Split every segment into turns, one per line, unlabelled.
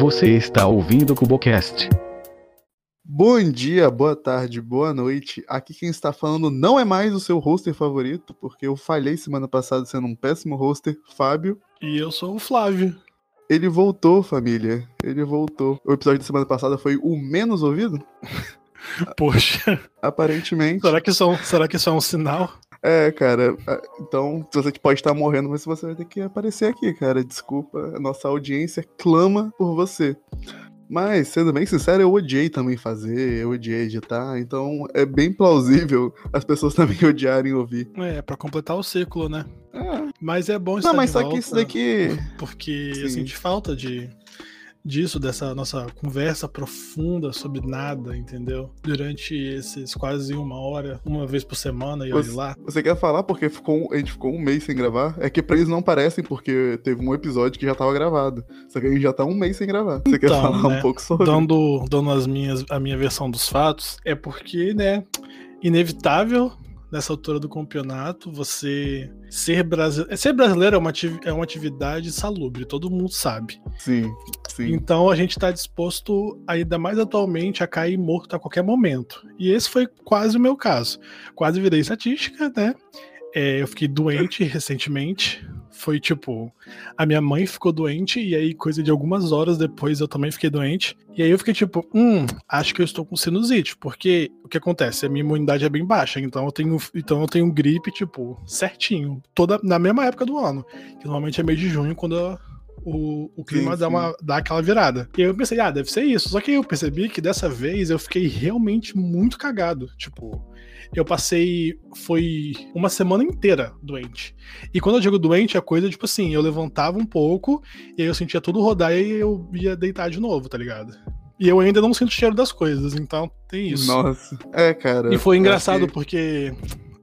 Você está ouvindo o Cubocast.
Bom dia, boa tarde, boa noite. Aqui quem está falando não é mais o seu roster favorito, porque eu falhei semana passada sendo um péssimo roster, Fábio.
E eu sou o Flávio.
Ele voltou, família. Ele voltou. O episódio da semana passada foi o menos ouvido?
Poxa.
Aparentemente.
Será que, isso é um, será que isso é um sinal?
É, cara. Então, você pode estar morrendo, mas você vai ter que aparecer aqui, cara. Desculpa. A nossa audiência clama por você. Mas, sendo bem sincero, eu odiei também fazer, eu odiei editar, então é bem plausível as pessoas também odiarem ouvir.
É, pra completar o ciclo, né?
É.
Mas é bom estar
Não, mas só
volta,
que isso daqui.
Porque
Sim.
eu senti falta de, disso, dessa nossa conversa profunda sobre nada, entendeu? Durante esses quase uma hora, uma vez por semana, e olha lá.
Você quer falar porque ficou, a gente ficou um mês sem gravar? É que pra eles não parecem, porque teve um episódio que já tava gravado. Só que a gente já tá um mês sem gravar. Você quer
Então,
falar
né,
um pouco sobre?
Dando, dando as minhas, a minha versão dos fatos, é porque, né, inevitável nessa altura do campeonato você ser brasileiro. Ser brasileiro é uma, é uma atividade salubre, todo mundo sabe.
Sim, sim.
Então a gente está disposto, ainda mais atualmente, a cair morto a qualquer momento. E esse foi quase o meu caso. Quase virei estatística, né? É, eu fiquei doente recentemente. Foi tipo, a minha mãe ficou doente, e aí, coisa de algumas horas depois, eu também fiquei doente. E aí eu fiquei tipo, hum, acho que eu estou com sinusite, porque o que acontece? A minha imunidade é bem baixa, então eu tenho, então eu tenho gripe, tipo, certinho, toda na mesma época do ano. Que normalmente é mês de junho, quando eu- o, o clima
Sim,
dá,
sim.
uma, dá aquela virada. E aí eu pensei, ah, deve ser isso. Só que eu percebi que dessa vez eu fiquei realmente muito cagado. Tipo, eu passei. Foi uma semana inteira doente. E quando eu digo doente, é coisa tipo assim: eu levantava um pouco, e aí eu sentia tudo rodar e eu ia deitar de novo, tá ligado? E eu ainda não sinto o cheiro das coisas, então tem isso.
Nossa. É, cara.
E foi engraçado
que-
porque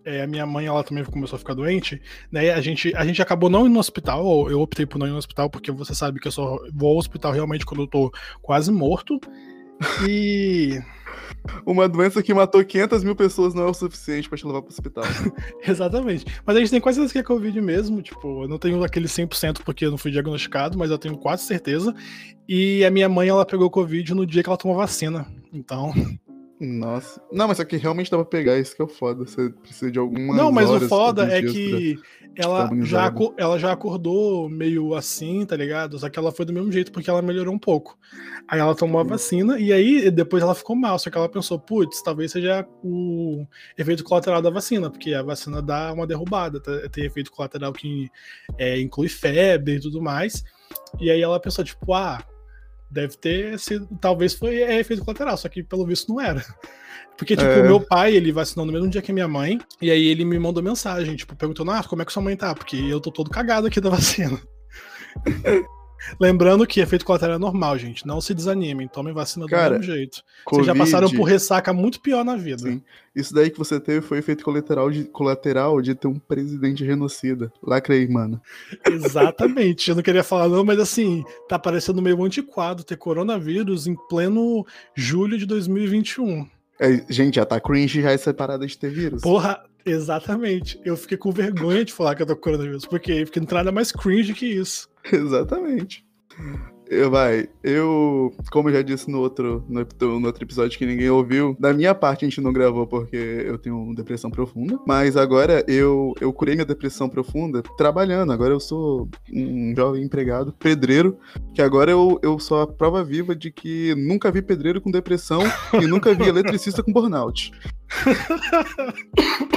é, a minha mãe ela também começou a ficar doente, né? A gente, a gente acabou não indo no hospital, eu optei por não ir no hospital, porque você sabe que eu só vou ao hospital realmente quando eu tô quase morto. E.
Uma doença que matou 500 mil pessoas não é o suficiente pra te levar pro hospital.
Exatamente. Mas a gente tem quase certeza que é Covid mesmo. Tipo, eu não tenho aquele 100% porque eu não fui diagnosticado, mas eu tenho quase certeza. E a minha mãe, ela pegou Covid no dia que ela tomou vacina. Então.
Nossa. Não, mas só que realmente dá pra pegar, isso que é o foda. Você precisa de alguma
Não, mas o foda é que ela já, ela já acordou meio assim, tá ligado? Só que ela foi do mesmo jeito porque ela melhorou um pouco. Aí ela tomou a
Uhum.
vacina e aí depois ela ficou mal. Só que ela pensou, putz, talvez seja o efeito colateral da vacina, porque a vacina dá uma derrubada, tá? tem efeito colateral que é, inclui febre e tudo mais. E aí ela pensou, tipo, ah, deve ter sido, talvez foi é, efeito colateral, só que pelo visto não era. Porque, tipo,
É.
o meu pai, ele vacinou no mesmo dia que a minha mãe, e aí ele me mandou mensagem, tipo, perguntando, ah, como é que sua mãe tá? Porque eu tô todo cagado aqui da vacina. Lembrando que efeito colateral é normal, gente. Não se desanimem, tomem vacina do
Cara,
mesmo jeito. Vocês já passaram por ressaca muito pior na vida.
Sim. Isso daí que você teve foi efeito colateral de, colateral de ter um presidente genocida. Lacrei, mano.
Exatamente. Eu não queria falar, não, mas assim, tá parecendo meio antiquado ter coronavírus em pleno julho de 2021.
É, gente, já tá cringe já essa parada de ter vírus.
Porra, exatamente. Eu fiquei com vergonha de falar que eu tô com coronavírus, porque, porque não tem nada mais cringe que isso.
Exatamente. Eu, vai, eu, como eu já disse no outro, no, no outro episódio que ninguém ouviu, da minha parte a gente não gravou porque eu tenho depressão profunda, mas agora eu, eu curei minha depressão profunda trabalhando. Agora eu sou um jovem empregado, pedreiro, que agora eu, eu sou a prova viva de que nunca vi pedreiro com depressão e nunca vi eletricista com burnout.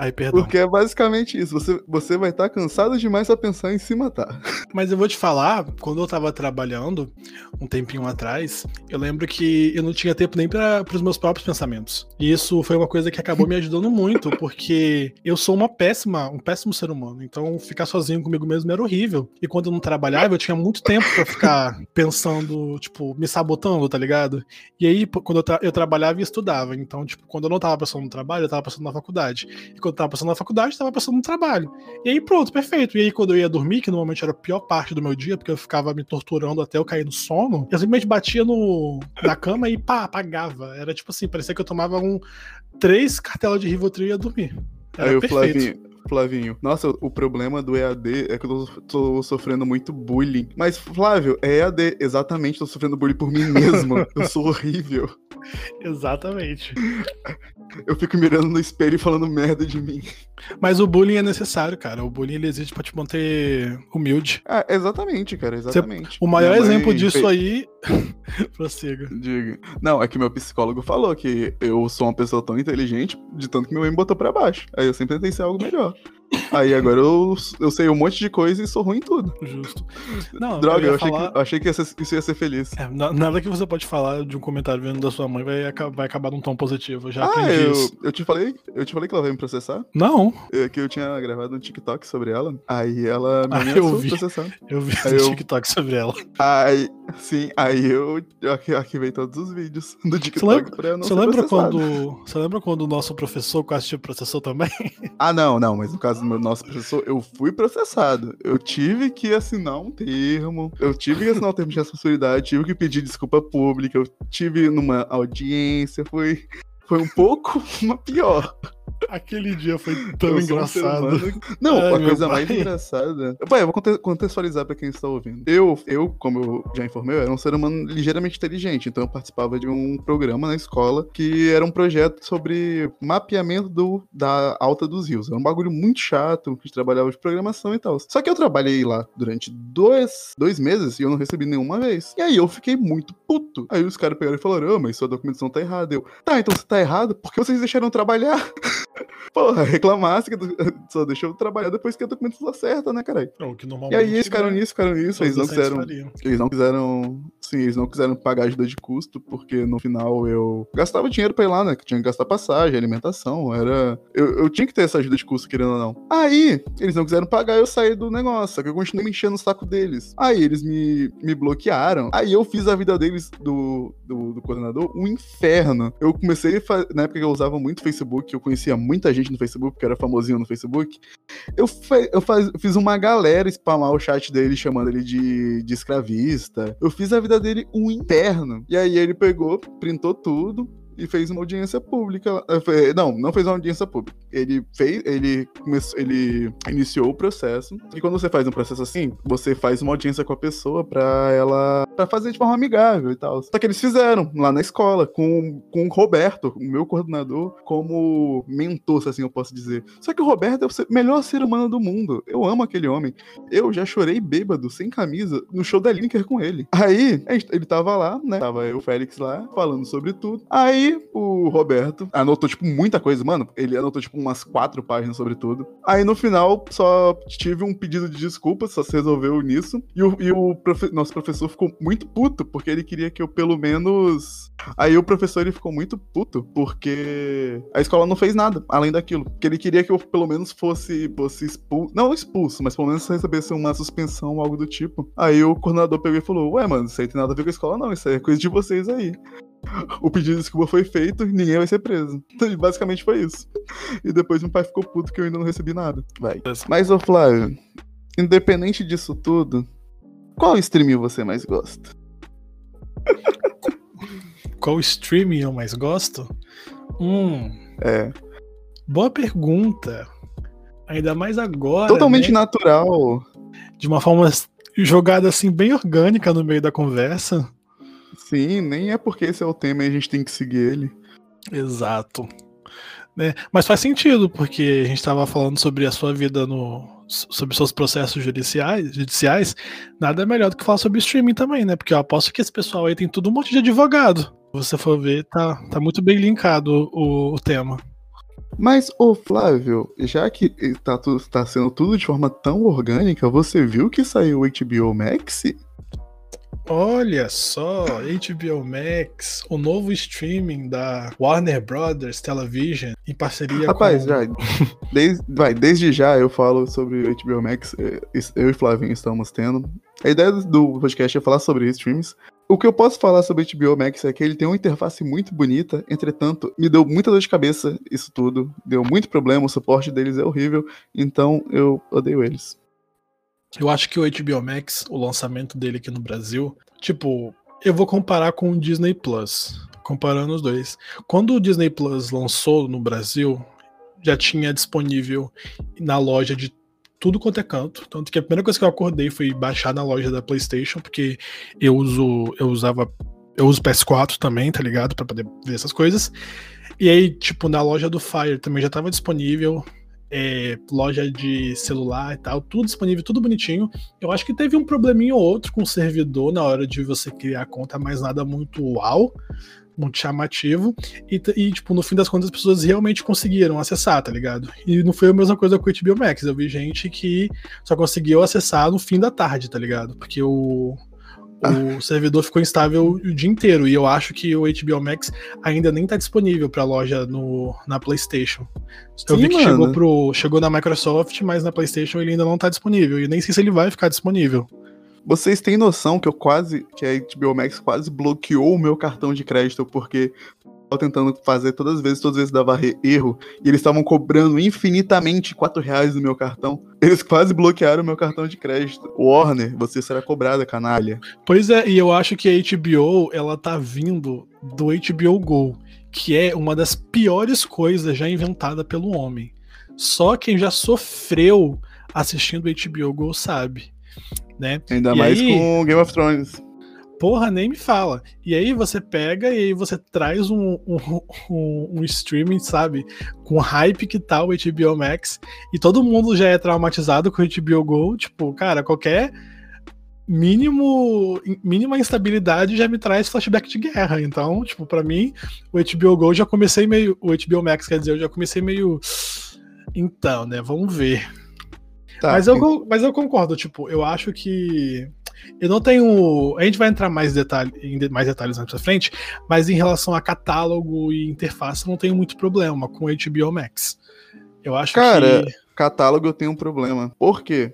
Ai, perdão.
Porque é basicamente isso. Você, você vai estar cansado demais pra pensar em se matar.
Mas eu vou te falar, quando eu tava trabalhando, um tempinho atrás, eu lembro que eu não tinha tempo nem para os meus próprios pensamentos. E isso foi uma coisa que acabou me ajudando muito, porque eu sou uma péssima, um péssimo ser humano. Então, ficar sozinho comigo mesmo era horrível. E quando eu não trabalhava, eu tinha muito tempo pra ficar pensando, tipo, me sabotando, tá ligado? E aí, quando eu, tra- eu trabalhava e estudava. Então, tipo, quando eu não tava pensando no trabalho, eu tava pensando na faculdade. E quando eu tava pensando na faculdade, tava pensando no trabalho. E aí, pronto, perfeito. E aí, quando eu ia dormir, que normalmente era a pior parte do meu dia, porque eu ficava me torturando até eu cair no sono, eu simplesmente batia no, na cama e pá, apagava. Era tipo assim, parecia que eu tomava um três cartelas de Rivotril e ia dormir. Era
Aí o
perfeito.
Flavinho, Flavinho. Nossa, o problema do EAD é que eu tô, tô sofrendo muito bullying. Mas, Flávio, é EAD. Exatamente, tô sofrendo bullying por mim mesmo. eu sou horrível.
Exatamente.
Eu fico mirando no espelho e falando merda de mim.
Mas o bullying é necessário, cara. O bullying ele existe pra te manter humilde.
Ah, exatamente, cara, exatamente.
O maior
Minha
exemplo disso
fez-
aí. Prossiga.
Diga. Não, é que meu psicólogo falou que eu sou uma pessoa tão inteligente, de tanto que meu mãe me botou pra baixo. Aí eu sempre tentei ser algo melhor. Aí agora eu, eu sei um monte de coisa e sou ruim em tudo.
Justo. Não,
Droga, eu,
ia
achei,
falar-
que, eu achei que ia ser- isso ia ser feliz.
É, na- nada que você pode falar de um comentário vindo da sua mãe vai, vai acabar num tom positivo. Eu já
Ah,
aprendi
eu,
isso.
eu te falei, eu te falei que ela vai me processar.
Não,
É que eu tinha gravado um TikTok sobre ela. Aí ela me
Ah, eu vi.
processar.
eu vi
Aí
no
eu-
TikTok sobre ela.
Aí, sim, aí eu, eu arqui- arquivei todos os vídeos do
Você
TikTok
lembra,
pra eu não
você lembra
processado.
quando. Você lembra quando o nosso professor quase te processou também?
Ah, não, não, mas no caso do meu nosso professor, eu fui processado. Eu tive que assinar um termo, eu tive que assinar um termo de responsabilidade, tive que pedir desculpa pública, eu tive numa audiência, foi, foi um pouco uma pior.
Aquele dia foi tão engraçado.
Não,
Ai,
a coisa
pai.
mais engraçada. Pai, eu vou conte- contextualizar pra quem está ouvindo. Eu, eu, como eu já informei, eu era um ser humano ligeiramente inteligente, então eu participava de um programa na escola que era um projeto sobre mapeamento do, da alta dos rios. Era um bagulho muito chato, que trabalhava de programação e tal. Só que eu trabalhei lá durante dois, dois meses e eu não recebi nenhuma vez. E aí eu fiquei muito puto. Aí os caras pegaram e falaram: Ah, mas sua documentação tá errada. Eu, tá, então você tá errado? Por que vocês deixaram eu trabalhar? Porra, reclamasse que do- só deixou trabalhar depois que a documentação acerta, né, caralho? E aí eles ficaram
né,
nisso, ficaram nisso, eles não quiseram.
fariam.
Eles não quiseram. Sim, eles não quiseram pagar ajuda de custo, porque no final eu gastava dinheiro pra ir lá, né? Que tinha que gastar passagem, alimentação. Era. Eu, eu tinha que ter essa ajuda de custo, querendo ou não. Aí, eles não quiseram pagar, eu saí do negócio. Só que eu continuei me enchendo o saco deles. Aí eles me, me bloquearam. Aí eu fiz a vida deles, do, do, do coordenador, um inferno. Eu comecei, na época que eu usava muito Facebook, eu conhecia muita gente no Facebook, porque eu era famosinho no Facebook. Eu, eu faz- fiz uma galera spamar o chat dele, chamando ele de, de escravista. Eu fiz a vida dele um inferno. E aí ele pegou, printou tudo. E fez uma audiência pública. fe- Não, não fez uma audiência pública. Ele fez. Ele começou. Ele iniciou o processo. E quando você faz um processo assim, você faz uma audiência com a pessoa pra ela. pra fazer de forma amigável e tal. Só que eles fizeram lá na escola, com, com o Roberto, o meu coordenador, como mentor, se assim eu posso dizer. Só que o Roberto é o melhor ser humano do mundo. Eu amo aquele homem. Eu já chorei bêbado, sem camisa, no show da Lineker com ele. Aí, ele tava lá, né? Tava eu, o Félix lá, falando sobre tudo. Aí, o Roberto anotou, tipo, muita coisa, mano. Ele anotou, tipo, umas quatro páginas sobre tudo. Aí, no final, só tive um pedido de desculpa, só se resolveu nisso. E o, e o profe- nosso professor ficou muito puto, porque ele queria que eu, pelo menos. Aí, o professor, ele ficou muito puto, porque a escola não fez nada, além daquilo. Porque ele queria que eu, pelo menos, fosse, fosse expulso. Não expulso, mas pelo menos recebesse uma suspensão, algo do tipo. Aí, o coordenador pegou e falou: Ué, mano, isso aí tem nada a ver com a escola, não. Isso aí é coisa de vocês aí. O pedido de desculpa foi feito e ninguém vai ser preso. E basicamente foi isso. E depois meu pai ficou puto que eu ainda não recebi nada. Vai. Mas, ô Flávio, independente disso tudo, qual streaming você mais gosta?
Qual streaming eu mais gosto? Hum,
É.
boa pergunta. Ainda mais agora.
Totalmente
né?
natural.
De uma forma jogada assim, bem orgânica no meio da conversa.
Sim, nem é porque esse é o tema e a gente tem que seguir ele.
Exato. Né? Mas faz sentido, porque a gente estava falando sobre a sua vida no. sobre seus processos judiciais, judiciais. Nada melhor do que falar sobre streaming também, né? Porque eu aposto que esse pessoal aí tem tudo um monte de advogado. Se você for ver, tá, tá muito bem linkado o, o tema.
Mas, ô Flávio, já que tá, tá sendo tudo de forma tão orgânica, você viu que saiu o HBO Max?
Olha só, HBO Max, o novo streaming da Warner Brothers Television em parceria
Rapaz,
com
já, desde, vai, desde já eu falo sobre HBO Max, eh, eu e Flavinho estamos tendo. A ideia do- podcast é falar sobre streams. O que eu posso falar sobre HBO Max é que ele tem uma interface muito bonita, entretanto, me deu muita dor de cabeça isso tudo, deu muito problema, o suporte deles é horrível, então eu odeio eles.
Eu acho que o HBO Max, o lançamento dele aqui no Brasil, tipo, eu vou comparar com o Disney Plus, comparando os dois. Quando o Disney Plus lançou no Brasil, já tinha disponível na loja de tudo quanto é canto. Tanto que a primeira coisa que eu acordei foi baixar na loja da PlayStation, porque eu uso, eu usava, eu uso PS4 também, tá ligado, para poder ver essas coisas. E aí, tipo, na loja do Fire também já estava disponível. É, loja de celular e tal, tudo disponível, tudo bonitinho. Eu acho que teve um probleminha ou outro com o servidor na hora de você criar a conta, mas nada muito uau muito chamativo. E, e, tipo, no fim das contas, as pessoas realmente conseguiram acessar, tá ligado? E não foi a mesma coisa com o HBO Max. Eu vi gente que só conseguiu acessar no fim da tarde, tá ligado? Porque o, o servidor ficou instável o dia inteiro. E eu acho que o HBO Max ainda nem tá disponível pra loja no, na PlayStation. Eu Sim, vi que chegou, pro, chegou na Microsoft, mas na PlayStation ele ainda não tá disponível. E nem sei se ele vai ficar disponível.
Vocês têm noção que eu quase, que a HBO Max quase bloqueou o meu cartão de crédito porque tentando fazer todas as vezes, todas as vezes dava erro, e eles estavam cobrando infinitamente 4 reais no meu cartão. Eles quase bloquearam o meu cartão de crédito. Warner, você será cobrada, canalha.
Pois é, e eu acho que a HBO, ela tá vindo do HBO Go, que é uma das piores coisas já inventada pelo homem. Só quem já sofreu assistindo HBO Go sabe né?
Ainda
e
mais aí, com Game of Thrones.
Porra, nem me fala. E aí você pega e aí você traz um, um, um, um, streaming, sabe? Com hype que tá o HBO Max. E todo mundo já é traumatizado com o HBO Go. Tipo, cara, qualquer mínimo mínima instabilidade já me traz flashback de guerra. Então, tipo, para mim, o HBO Go já comecei meio. O HBO Max, quer dizer, eu já comecei meio. Então, né? Vamos ver. Tá, mas, eu, mas eu concordo, tipo, eu acho que. Eu não tenho. A gente vai entrar mais detalhe, em mais detalhes mais pra frente, mas em relação a catálogo e interface, eu não tenho muito problema com o HBO Max. Eu acho
Cara, que. Catálogo eu tenho um problema. Por quê?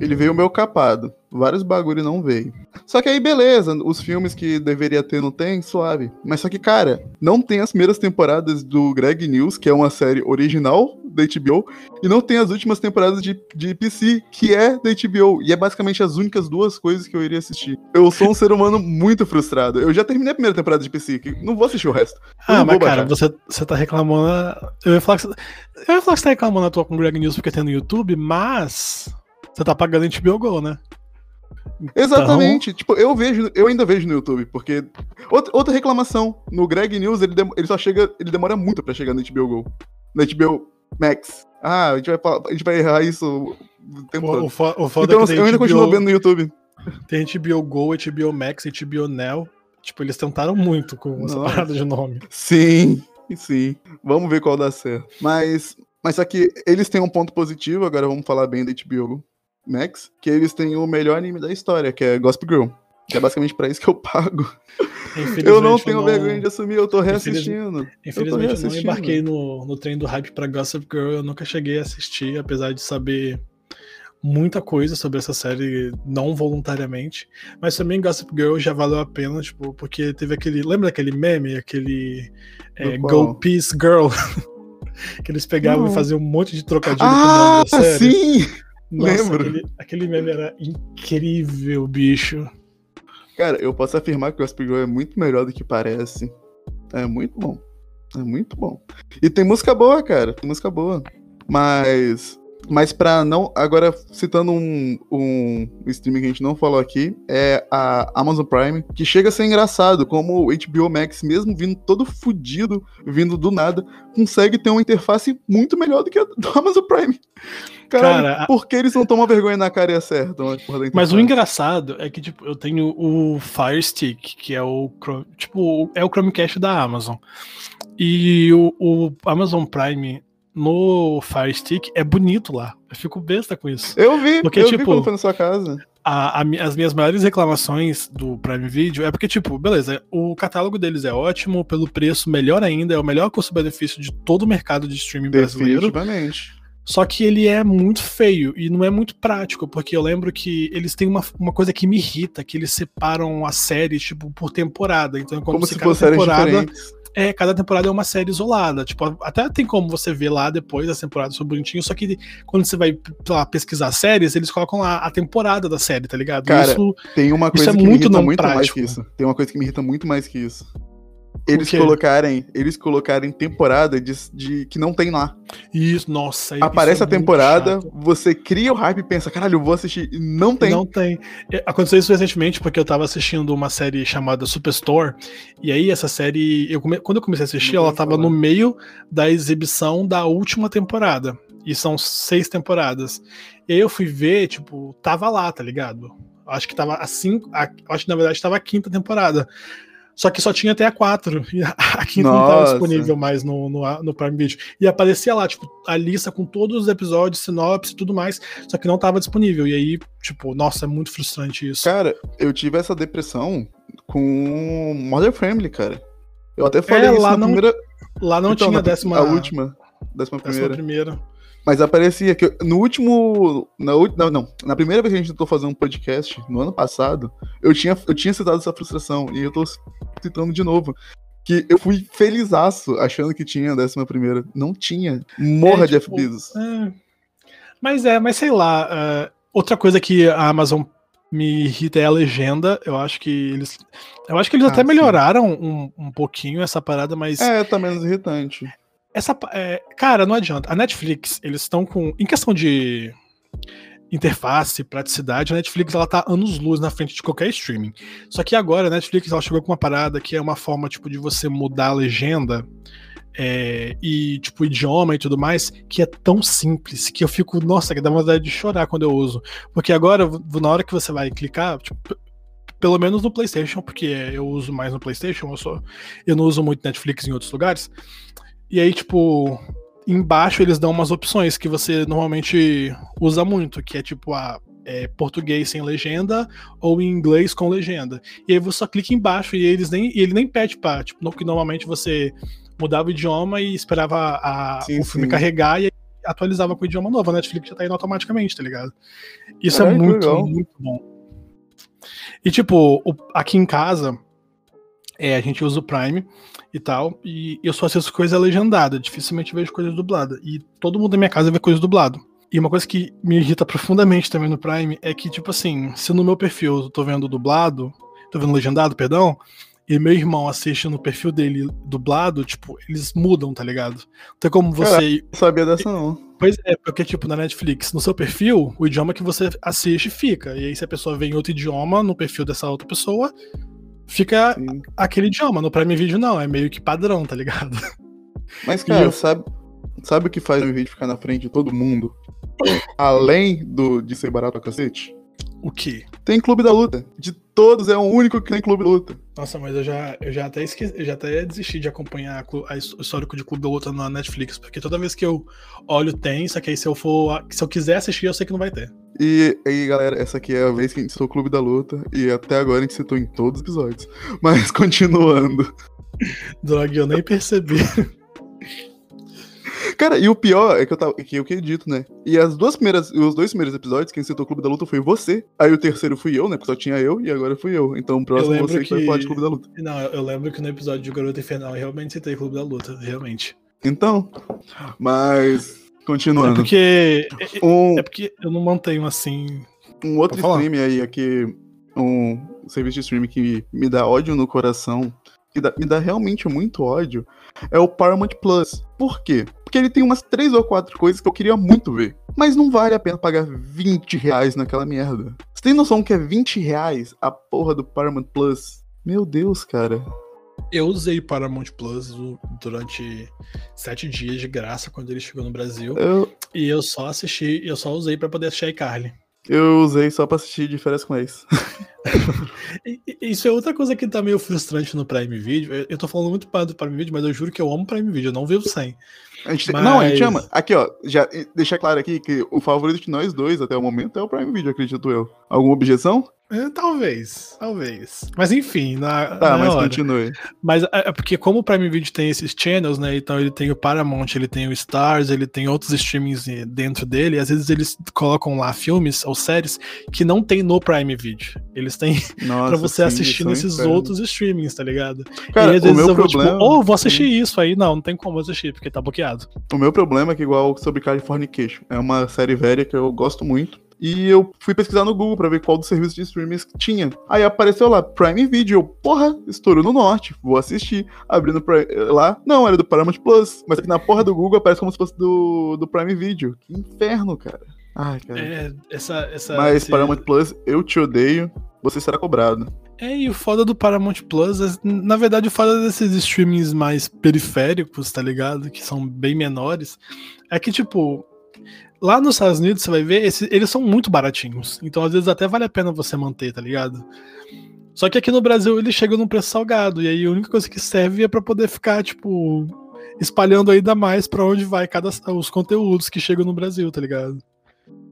Ele veio meio capado. Vários bagulho não veio. Só que aí, beleza, os filmes que deveria ter não tem, suave. Mas só que, cara, não tem as primeiras temporadas do Greg News, que é uma série original da HBO, e não tem as últimas temporadas de, de PC, que é da HBO. E é basicamente as únicas duas coisas que eu iria assistir. Eu sou um ser humano muito frustrado. Eu já terminei a primeira temporada de PC, que não vou assistir o resto.
ah, mas cara, você, você tá reclamando. Eu ia falar que você, eu ia falar que você tá reclamando à toa com o Greg News porque tem no YouTube, mas. Você tá pagando HBO Go, né?
Então... Exatamente. Tipo, eu vejo, eu ainda vejo no YouTube, porque. Outra, outra reclamação. No Greg News, ele, dem... ele só chega. Ele demora muito pra chegar no HBO Go. No HBO Max. Ah, a gente vai, a gente vai errar isso o tempo
o,
todo.
O, o
então,
é
eu ainda HBO... continuo vendo no YouTube.
Tem HBO Go, HBO Max, HBO Now. Tipo, eles tentaram muito com essa Nossa. parada de nome.
Sim, sim. Vamos ver qual dá certo. Mas, mas só que eles têm um ponto positivo, agora vamos falar bem da HBO Max, que eles têm o melhor anime da história, que é Gospel Girl. Que é basicamente pra isso que eu pago. Eu não tenho não... vergonha de assumir, eu tô reassistindo.
Infelizmente, eu, eu não embarquei no, no trem do hype pra Gossip Girl, eu nunca cheguei a assistir, apesar de saber muita coisa sobre essa série, não voluntariamente. Mas também Gossip Girl já valeu a pena, tipo, porque teve aquele. Lembra daquele meme, aquele é, Go Peace Girl? que eles pegavam não. e faziam um monte de trocadilho
ah, com o nome da série. Sim!
Nossa, Lembro. Aquele, aquele meme era incrível, bicho.
Cara, eu posso afirmar que o Gospel Girl é muito melhor do que parece. É muito bom. É muito bom. E tem música boa, cara. Tem música boa. Mas mas para não. Agora, citando um, um streaming que a gente não falou aqui, é a Amazon Prime, que chega a ser engraçado, como o HBO Max, mesmo vindo todo fudido, vindo do nada, consegue ter uma interface muito melhor do que a do Amazon Prime. Caralho, cara, por que eles não tomam vergonha na cara e acertam?
Mas o engraçado é que, tipo, eu tenho o Fire Stick, que é o tipo, é o Chromecast da Amazon. E o, o Amazon Prime no Fire Stick é bonito lá. Eu fico besta com isso.
Eu vi, porque, eu tipo, vi quando foi na sua casa.
A, a, as minhas maiores reclamações do Prime Video é porque, tipo, beleza, o catálogo deles é ótimo, pelo preço melhor ainda, é o melhor custo-benefício de todo o mercado de streaming brasileiro. Só que ele é muito feio e não é muito prático, porque eu lembro que eles têm uma, uma coisa que me irrita, que eles separam a série, tipo, por temporada. Então,
como se, se fosse temporada
é, cada temporada é uma série isolada. Tipo, até tem como você ver lá depois das temporadas sobre bonitinho, só que quando você vai lá pesquisar séries, eles colocam lá a temporada da série, tá ligado?
Cara, isso, tem uma coisa é que me irrita muito prático. mais que isso. Tem uma coisa que me irrita muito mais que isso. Eles colocarem, eles colocarem temporada de, de- que não tem lá.
Isso, nossa. isso
Aparece
é
a temporada,
chato.
você cria o hype e pensa, caralho, eu vou assistir. E não tem.
Não tem. É, Aconteceu isso recentemente porque eu tava assistindo uma série chamada Superstore. E aí, essa série, eu come- quando eu comecei a assistir, ela tava
falar.
no meio da exibição da última temporada. E são seis temporadas. E aí eu fui ver, tipo, tava lá, tá ligado? Acho que tava a cinco. a- acho que na verdade tava a quinta temporada. Só que só tinha até a quatro. E a, a quinta não tava
Nossa.
disponível mais no, no, no Prime Video. E aparecia lá, tipo, a lista com todos os episódios, sinopse e tudo mais. Só que não tava disponível. E aí, tipo, nossa, é muito frustrante isso.
Cara, eu tive essa depressão com Mother Family, cara. Eu até falei
É,
isso
lá não
primeira.
Lá não
então,
tinha a décima.
A última. Décima
décima
primeira. Mas aparecia que eu- no último. Na, não, não. Na primeira vez que a gente tentou fazer um podcast, no ano passado, eu tinha, eu tinha citado essa frustração. E eu tô citando de novo. Que eu fui felizaço achando que tinha a décima primeira. Não tinha. Morra,
É,
Jeff
tipo,
Bezos.
É. Mas é, mas sei lá. é, outra coisa que a Amazon me irrita é a legenda. Eu acho que eles. Eu acho que eles
Ah,
até
sim.
melhoraram um, um pouquinho essa parada, mas.
É, tá menos irritante.
Essa, é, cara, não adianta. A Netflix, eles estão com. Em questão de interface, praticidade, a Netflix ela tá anos luz na frente de qualquer streaming. Só que agora a Netflix ela chegou com uma parada que é uma forma tipo de você mudar a legenda é, e tipo idioma e tudo mais, que é tão simples que eu fico, nossa, que dá vontade de chorar quando eu uso. Porque agora, na hora que você vai clicar, tipo, pelo menos no PlayStation, porque eu uso mais no PlayStation, eu, eu não uso muito Netflix em outros lugares. E aí, tipo, embaixo eles dão umas opções que você normalmente usa muito, que é tipo a é, português sem legenda ou em inglês com legenda. E aí você só clica embaixo e eles nem, e ele nem pede pra, tipo, no, que normalmente você mudava o idioma e esperava a-
Sim,
o filme
sim.
carregar e atualizava com o idioma novo. A Netflix já tá indo automaticamente, tá ligado? Isso é
que
muito,
legal.
muito bom. E tipo, o- aqui em casa, é, a gente usa o Prime e tal, e eu só assisto coisa legendada, dificilmente vejo coisa dublada. E todo mundo da minha casa vê coisa dublado. E uma coisa que me irrita profundamente também no Prime é que, tipo assim, se no meu perfil eu tô vendo dublado, tô vendo legendado, perdão, e meu irmão assiste no perfil dele dublado, tipo, eles mudam, tá ligado? Tem como você.
Não sabia dessa, não.
Pois é, porque, tipo, na Netflix, no seu perfil, o idioma que você assiste fica. E aí, se a pessoa vem em outro idioma no perfil dessa outra pessoa, fica
Sim.
aquele idioma. No Prime Video, não, é meio que padrão, tá ligado?
Mas, cara,
eu-
sabe, sabe o que faz o vídeo ficar na frente de todo mundo? Além do, de ser barato a cacete?
O quê?
Tem Clube da Luta. De todos, é o único que tem Clube da Luta.
Nossa, mas eu já, eu já até esqueci, eu já até desisti de acompanhar a a o histórico de Clube da Luta na Netflix, porque toda vez que eu olho tem, só que aí se eu for, se eu quiser assistir, eu sei que não vai ter.
E aí, galera, essa aqui é a vez que a gente citou o Clube da Luta. E até agora a gente citou em todos os episódios. Mas continuando.
Droga, eu nem percebi.
Cara, e o pior é que eu tava. Que eu acredito, né? E as duas primeiras. Os dois primeiros episódios, quem citou o Clube da Luta foi você. Aí o terceiro fui eu, né? Porque só tinha eu, e agora fui eu. Então o próximo você que vai
que-
falar de Clube da Luta.
Não, eu, eu lembro que no episódio de Garota Infernal eu realmente citei Clube da Luta, realmente.
Então. Mas.
É
Continuando.
porque. é-
Um,
É porque eu não mantenho assim.
um outro stream aí, aqui. Um serviço de streaming que me dá ódio no coração. Que dá- me dá realmente muito ódio. É o Paramount Plus. Por quê? Porque ele tem umas três ou quatro coisas que eu queria muito ver. Mas não vale a pena pagar 20 reais naquela merda. Você tem noção que é 20 reais a porra do Paramount Plus? Meu Deus, cara.
Eu usei Paramount Plus durante sete dias de graça quando ele chegou no Brasil.
Eu,
E eu só assisti, eu só usei pra poder assistir iCarly.
Eu usei só pra assistir de férias com ex.
Isso é outra coisa que tá meio frustrante no Prime Video. Eu- tô falando muito para do Prime Video, mas eu juro que eu amo Prime Video, eu não vivo sem.
A gente
Mas-
Não, a gente ama. Aqui, ó, já deixar claro aqui que o favorito de nós dois até o momento é o Prime Video, acredito eu. Alguma objeção?
É, talvez, talvez. Mas enfim, na,
Tá,
na
mas
hora.
continue.
Mas é é porque como o Prime Video tem esses channels, né? Então ele tem o Paramount, ele tem o Stars, ele tem outros streamings eh, dentro dele. Às vezes eles colocam lá filmes ou séries que não tem no Prime Video. Eles têm pra você
sim,
assistir
é
nesses
inferno.
outros streamings, tá ligado?
Cara,
e às
o
vezes
meu
eu vou
problema.
tipo, oh, vou assistir isso aí. Não, não tem como assistir, porque tá bloqueado.
O meu problema é que, igual sobre Californication, é uma série velha que eu gosto muito. E eu fui pesquisar no Google pra ver qual dos serviços de streaming que tinha. Aí apareceu lá, Prime Video. Porra, estourou no norte. Vou assistir. Abrindo pra- lá. Não, era do Paramount Plus. Mas aqui na porra do Google aparece como se fosse do, do Prime Video. Que inferno, cara. Ai, cara.
É, essa. essa
Mas
esse-
Paramount Plus, eu te odeio. Você será cobrado.
É, e o foda do Paramount Plus, é- na verdade, o foda desses streamings mais periféricos, tá ligado? Que são bem menores, é que, tipo, lá nos Estados Unidos você vai ver, esse- eles são muito baratinhos. Então, às vezes, até vale a pena você manter, tá ligado? Só que aqui no Brasil ele chega num preço salgado, e aí a única coisa que serve é pra poder ficar, tipo, espalhando ainda mais pra onde vai cada os conteúdos que chegam no Brasil, tá ligado?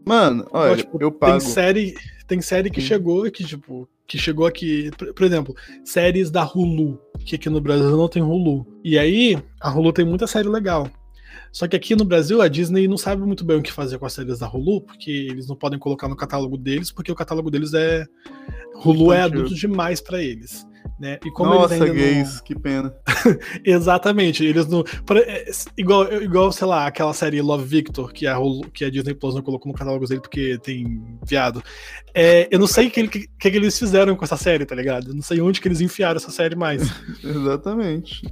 Mano, olha,
tipo,
eu pago.
Tem série, tem série que
Sim.
chegou que, tipo, que chegou aqui, por, por exemplo, séries da Hulu, que aqui no Brasil não tem Hulu. E aí, a Hulu tem muita série legal. Só que aqui no Brasil, a Disney não sabe muito bem o que fazer com as séries da Hulu, porque eles não podem colocar no catálogo deles, porque o catálogo deles é. Hulu é adulto demais pra eles. Né? E como
Nossa,
eles ainda não-
gays, que pena.
Exatamente, eles não. é, igual, igual, sei lá, aquela série Love Victor, que a, Hulu- que a Disney Plus não colocou no catálogo dele porque tem viado. É, eu não sei o que, que, que eles fizeram com essa série, tá ligado? Eu não sei onde que eles enfiaram essa série mais.
Exatamente.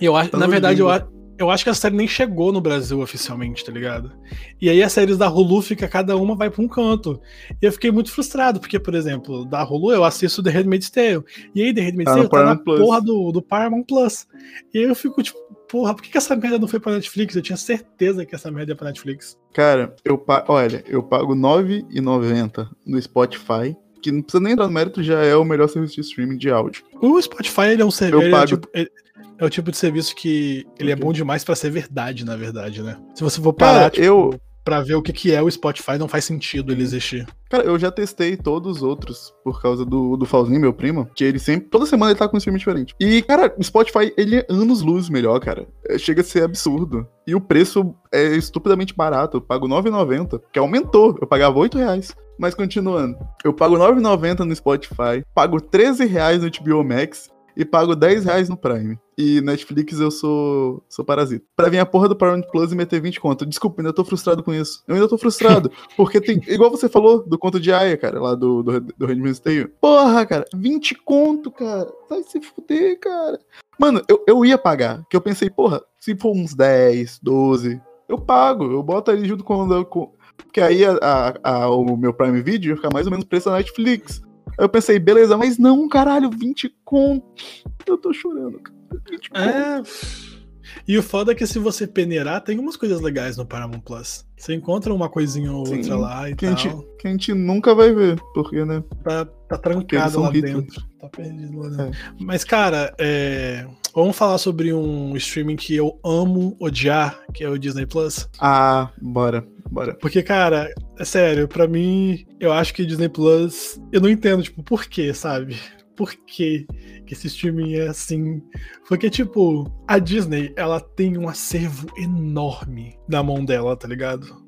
Eu acho,
Tá
na verdade, eu,
limbo.
Eu acho que a série nem chegou no Brasil oficialmente, tá ligado? E aí as séries da Hulu fica cada uma vai pra um canto. E eu fiquei muito frustrado, porque, por exemplo, da Hulu eu assisto The Handmaid's Tale. E aí The Handmaid's
Tá
Tale tá na
Paramount Plus.
porra do, do Paramount Plus. E aí eu fico tipo, porra, por que, que essa merda não foi pra Netflix? Eu tinha certeza que essa merda ia pra Netflix.
Cara, eu olha, eu pago R$ 9,90 no Spotify, que não precisa nem entrar no mérito, já é o melhor serviço de streaming de áudio.
O Spotify ele é um
Eu
serviço. É, o
pago.
tipo- ele- é o tipo de serviço que ele é bom demais pra ser verdade, na verdade, né? Se você for parar,
Cara,
tipo,
eu-
pra ver o que, que é o Spotify, não faz sentido ele existir.
Cara, eu já testei todos os outros por causa do, do Falzinho, meu primo, que ele sempre, toda semana ele tá com um streaming diferente. E, cara, o Spotify, ele é anos luz melhor, cara. É, chega a ser absurdo. E o preço é estupidamente barato. Eu pago R$ 9,90, que aumentou. Eu pagava 8 reais. Mas continuando, eu pago R$ 9,90 no Spotify, pago 13 reais no HBO Max e pago 10 reais no Prime. E Netflix eu sou, sou parasita. Pra vir a porra do Paramount Plus e meter 20 conto. Desculpa, ainda tô frustrado com isso. Eu ainda tô frustrado. Porque tem. Igual você falou do conto de Aya, cara, lá do, do, do Tale. Porra, cara, 20 conto, cara. Vai se fuder, cara. Mano, eu, eu ia pagar. Que eu pensei, porra, se for uns 10, 12, eu pago. Eu boto ali junto com. o- com porque aí a, a- a- o meu Prime Video ia ficar mais ou menos preço da Netflix. Aí eu pensei, beleza, mas não, caralho, 20 conto. Eu tô chorando, cara. 20 conto.
É. E o foda é que se você peneirar, tem umas coisas legais no Paramount Plus. Você encontra uma coisinha ou
Sim,
outra lá e
Que a,
tal.
gente, que a gente nunca vai ver, porque, né?
Tá, tá trancado lá dentro. Tá perdido lá dentro. Mas, cara, é, vamos falar sobre um streaming que eu amo odiar, que é o Disney Plus.
Ah, bora, bora.
Porque, cara, é sério, pra mim, eu acho que Disney Plus. Eu não entendo, tipo, por quê, sabe? Por quê que esse streaming é assim? Porque, tipo, a Disney, ela tem um acervo enorme na mão dela, tá ligado?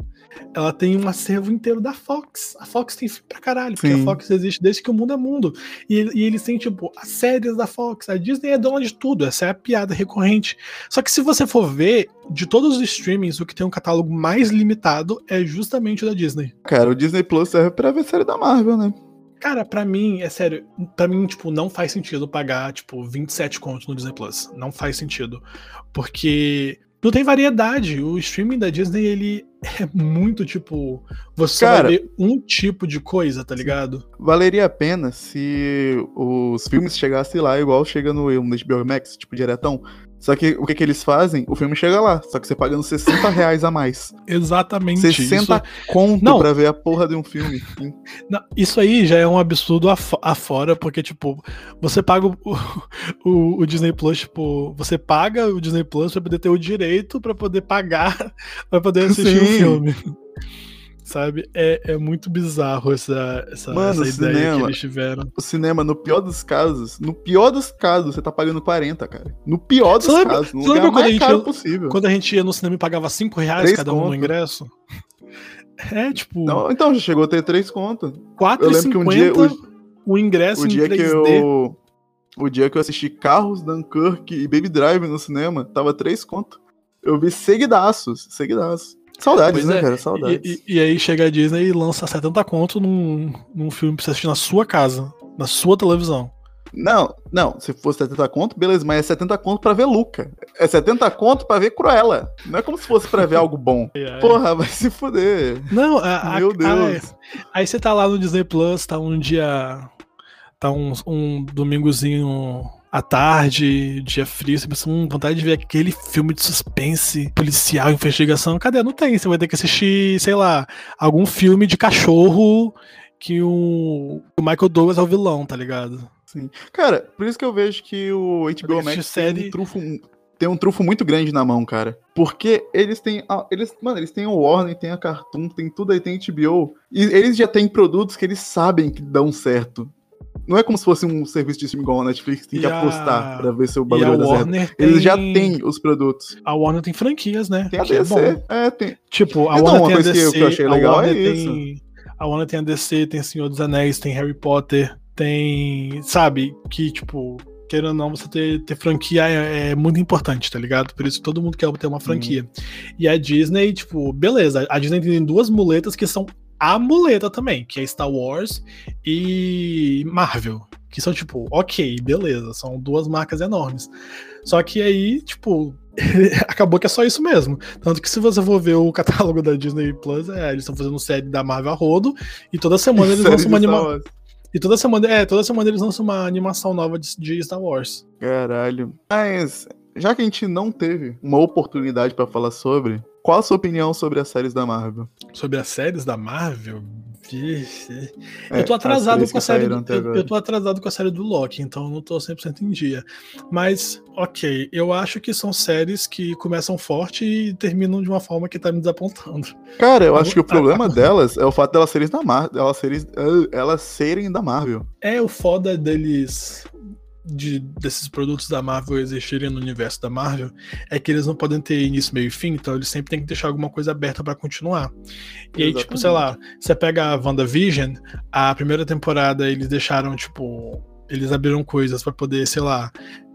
Ela tem um acervo inteiro da Fox. A Fox tem filme pra caralho, porque
Sim.
a Fox existe desde que o mundo é mundo. E, ele- e eles têm, tipo, as séries da Fox. A Disney é dona de tudo, essa é a piada recorrente. Só que se você for ver, de todos os streamings, o que tem um catálogo mais limitado é justamente o da Disney.
Cara, o Disney Plus serve pra ver série da Marvel, né?
Cara, pra mim, é sério, pra mim, tipo, não faz sentido pagar, tipo, 27 contos no Disney Plus. Não faz sentido. Porque não tem variedade. O streaming da Disney, ele é muito, tipo, você
Cara-
vai ver um tipo de coisa, tá ligado?
Valeria a pena se os filmes chegassem lá igual chega no, no HBO Max, tipo, diretão. Só que o que, que eles fazem? O filme chega lá, só que você pagando 60 reais a mais.
Exatamente.
60
Isso,
conto
Não.
pra ver a porra de um filme.
não, isso aí já é um absurdo afo- afora, porque, tipo, você paga o, o- o Disney Plus, tipo, você paga o Disney Plus pra poder ter o direito pra poder pagar, pra poder assistir o
Sim.
filme. Sabe? É, é muito bizarro essa, essa,
Mano,
essa ideia que eles tiveram.
O cinema, no pior dos casos, no pior dos casos, você tá pagando 40, cara. No pior dos
Você lembra-
casos, no lugar
lembra quando a
mais
gente
caro
ia-
possível.
Quando a gente ia no cinema e pagava 5 reais
Três
cada um no
conto.
ingresso. É, tipo,
Não, então, já chegou a ter três contas. Eu
4,50
lembro que um dia, o,
o ingresso
o dia
3D.
que eu. O dia que eu assisti Carros, Dunkirk e Baby Drive no cinema, tava três conto. Eu vi seguidaços, seguidaços. Saudades,
Pois
né,
é,
cara? Saudades.
E, e- e aí chega a Disney e lança 70 conto num, num filme pra você assistir na sua casa, na sua televisão.
Não, não, se fosse 70 conto, beleza, mas é 70 conto pra ver Luca. É 70 conto pra ver Cruella. Não é como se fosse pra ver algo bom. Porra, vai se fuder.
Não, a, a-
Meu
a-
Deus.
aí você tá lá no Disney Plus, tá um dia. Tá um, um domingozinho à tarde, dia frio, você pensa, hum, vontade de ver aquele filme de suspense, policial, investigação. Cadê? Não tem. Você vai ter que assistir, sei lá, algum filme de cachorro que o, o Michael Douglas é o vilão, tá ligado?
Cara, por isso que eu vejo que o HBO Max tem
série-
um trufo tem um trufo muito grande na mão, cara. Porque eles têm. a- Eles, mano, eles têm o Warner, tem a Cartoon, tem tudo aí, tem HBO. E eles já têm produtos que eles sabem que dão certo. Não é como se fosse um serviço de streaming igual a Netflix, tem
E
que
a-
apostar pra ver se o bagulho vai certo.
Warner
Eles já
tem-
têm os produtos.
A Warner tem franquias, né?
Tem a
que é.
DC. É, tem.
Tipo, a
Então,
Warner
uma
tem a
coisa que eu-
DC,
que eu achei legal é isso.
tem, a Warner tem a DC, tem Senhor dos Anéis, tem Harry Potter, tem, sabe, que tipo, querendo ou não, você ter, ter franquia é, é muito importante, tá ligado? Por isso todo mundo quer ter uma franquia. E a Disney, tipo, beleza, a Disney tem duas muletas que são a muleta também, que é Star Wars e Marvel. Que são, tipo, ok, beleza, são duas marcas enormes. Só que aí, tipo, acabou que é só isso mesmo. Tanto que se você for ver o catálogo da Disney Plus, é, eles estão fazendo série da Marvel a rodo, e toda semana eles lançam uma animação. E toda semana, é, toda semana eles lançam uma animação nova de, de Star Wars.
Caralho. Mas, já que a gente não teve uma oportunidade pra falar sobre, qual a sua opinião sobre as séries da Marvel?
Sobre as séries da Marvel. vixe.
É,
eu tô
as
atrasado com a série do, eu, eu tô atrasado com a série do Loki, então eu não tô 100% em dia. Mas, ok, eu acho que são séries que começam forte e terminam de uma forma que tá me desapontando.
Cara, eu
A-
acho que o problema delas é o fato delas serem da Marvel. Elas serem, elas serem da Marvel.
É o foda deles. De, desses produtos da Marvel existirem no universo da Marvel é que eles não podem ter início, meio e fim, então eles sempre têm que deixar alguma coisa aberta pra continuar. E aí, tipo, sei lá, você pega a WandaVision, a primeira temporada eles deixaram, tipo, eles abriram coisas pra poder, sei lá,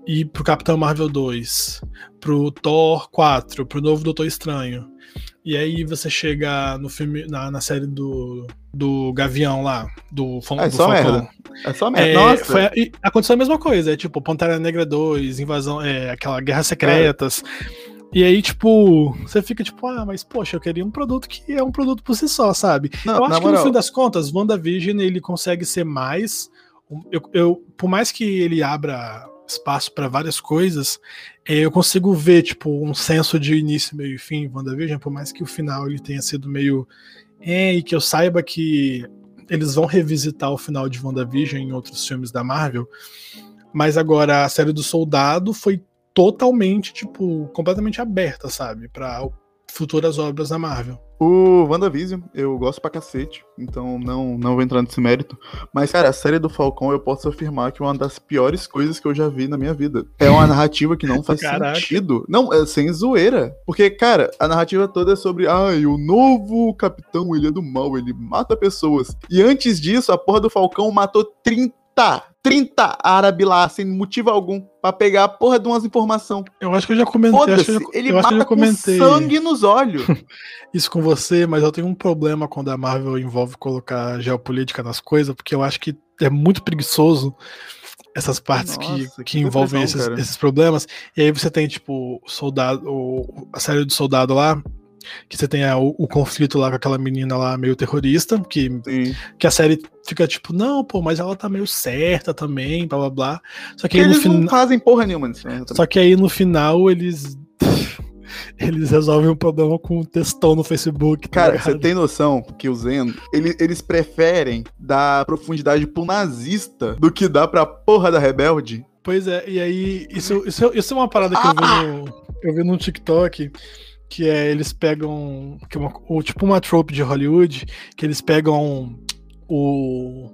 ir pro Capitão Marvel 2, pro Thor 4, pro novo Doutor Estranho. E aí você chega no filme, na, na série do, do Gavião lá, do, Fal-
É
do
só
Falcão.
merda. É só merda.
É,
Nossa.
foi- aconteceu a mesma coisa, é tipo Pantera Negra 2, invasão, é, aquela Guerra Secretas. E aí, tipo, você fica tipo, ah, mas poxa, eu queria um produto que é um produto por si só, sabe?
Não,
eu acho que no
moral-
fim das contas, WandaVision ele consegue ser mais. Eu, eu, por mais que ele abra espaço para várias coisas, eh, eu consigo ver, tipo, um senso de início, meio e fim em WandaVision, por mais que o final ele tenha sido meio. É, e que eu saiba que eles vão revisitar o final de WandaVision em outros filmes da Marvel. Mas agora a série do Soldado foi totalmente, tipo, completamente aberta, sabe? Para futuras obras da Marvel.
O WandaVision, eu gosto pra cacete, então não, não vou entrar nesse mérito. Mas, cara, a série do Falcão eu posso afirmar que é uma das piores coisas que eu já vi na minha vida. É uma narrativa que não faz
Caraca.
sentido. Não, é sem zoeira. Porque, cara, a narrativa toda é sobre, ai, o novo capitão, ele é do mal, ele mata pessoas. E antes disso, a porra do Falcão matou 30, 30 árabes lá, sem motivo algum, pra pegar a porra de umas informações.
Eu acho que eu já comentei.
Foda-se,
eu já-
ele
eu
mata com sangue nos olhos.
isso com você, mas eu tenho um problema quando a Marvel envolve colocar geopolítica nas coisas, porque eu acho que é muito preguiçoso essas partes
Nossa,
que,
que
que envolvem esses, esses problemas. E aí você tem, tipo, soldado, a série do soldado lá, que você tem a- o, o conflito lá com aquela menina lá meio terrorista, que
Sim.
que a série fica tipo, não, pô, mas ela tá meio certa também, blá blá blá. Só que
Que
aí no
eles não
final.
fazem porra nenhuma nisso. né?
Só que aí no final eles. eles resolvem o problema com um textão no Facebook. tá
Cara, você tem noção que o Zen, ele- eles preferem dar profundidade pro nazista do que dá pra porra da rebelde?
Pois é, e aí, isso, isso, isso é uma parada que eu vi no, eu vi no TikTok, que é eles pegam, que é uma, o, tipo uma trope de Hollywood, que eles pegam o,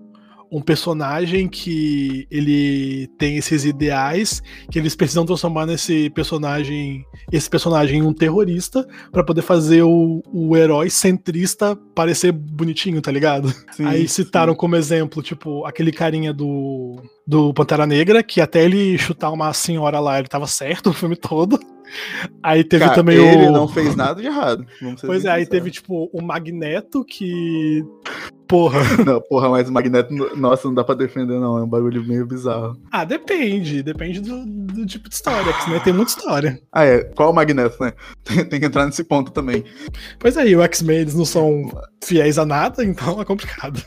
um personagem que ele tem esses ideais, que eles precisam transformar nesse personagem, esse personagem em um terrorista, pra poder fazer o, o herói centrista parecer bonitinho, tá ligado?
Sim,
Aí citaram como exemplo, tipo, aquele carinha do, do Pantera Negra, que até ele chutar uma senhora lá, ele tava certo o filme todo. Aí teve
Cara,
também
ele
o.
não fez nada de errado.
Pois é, aí teve, tipo, o Magneto que. Porra.
Não, porra, mas o Magneto, nossa, não dá pra defender, não. É um bagulho meio bizarro.
Ah, depende. Depende do, do tipo de história, porque senão tem muita história.
Ah, é. Qual o Magneto, né? Tem, que entrar nesse ponto também.
Pois aí, o X-Men eles não são fiéis a nada, então é complicado.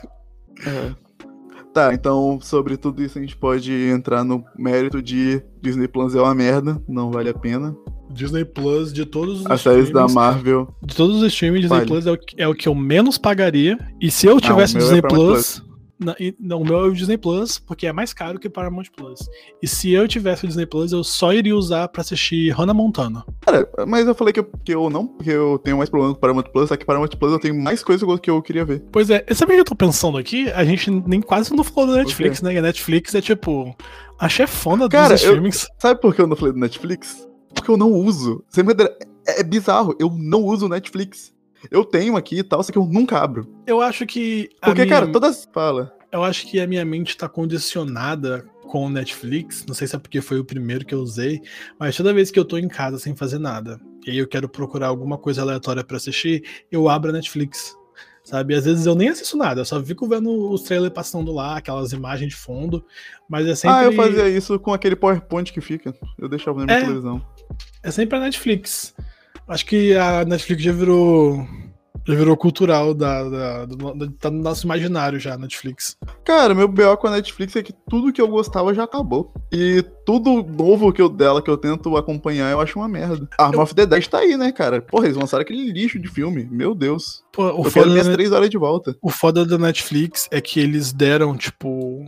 Tá, então sobre tudo isso a gente pode entrar no mérito de Disney Plus é uma merda, não vale a pena.
Disney Plus, de todos os
As séries da Marvel.
De todos os streams, Disney
Vale.
Plus é o, que- é o que eu menos pagaria. E se eu tivesse
o meu é
Disney
Paramount
Plus. Na- não, o meu é o Disney Plus, porque é mais caro que Paramount Plus. E se eu tivesse o Disney Plus, eu só iria usar pra assistir Hannah Montana.
Cara, mas eu falei que eu, que eu não, porque eu tenho mais problema com Paramount Plus, só que Paramount Plus eu tenho mais coisa que eu queria ver.
Pois é, sabe o que eu tô pensando aqui? A gente nem quase não falou da Netflix, né? E a Netflix é tipo a chefona
Cara,
dos
eu-
streamings.
Sabe por que eu não falei do Netflix? Porque eu não uso. Sem brincadeira, É, é bizarro, eu não uso Netflix. Eu tenho aqui e tal, só que eu nunca abro.
Eu acho que.
Porque,
minha-
cara, todas. Fala.
Eu acho que a minha mente tá condicionada com o Netflix. Não sei se é porque foi o primeiro que eu usei, mas toda vez que eu tô em casa sem fazer nada, e aí eu quero procurar alguma coisa aleatória pra assistir, eu abro a Netflix. Sabe? Às vezes eu nem assisto nada, eu só fico vendo os trailers passando lá, aquelas imagens de fundo, mas é sempre
Ah, eu fazia isso com aquele PowerPoint que fica. Eu deixava na minha
É.
televisão.
é sempre a Netflix. Acho que a Netflix já virou já virou cultural da, da- do, do- tá no nosso imaginário já, a Netflix.
Cara, meu BO com a Netflix é que tudo que eu gostava já acabou. E tudo novo que eu, dela que eu tento acompanhar, eu acho uma merda. Arm of the Dead tá aí, né, cara? Porra, eles lançaram aquele lixo de filme. Meu Deus.
Pô, o
eu quero
foda
minhas
da-
três horas de volta.
O foda da Netflix é que eles deram, tipo.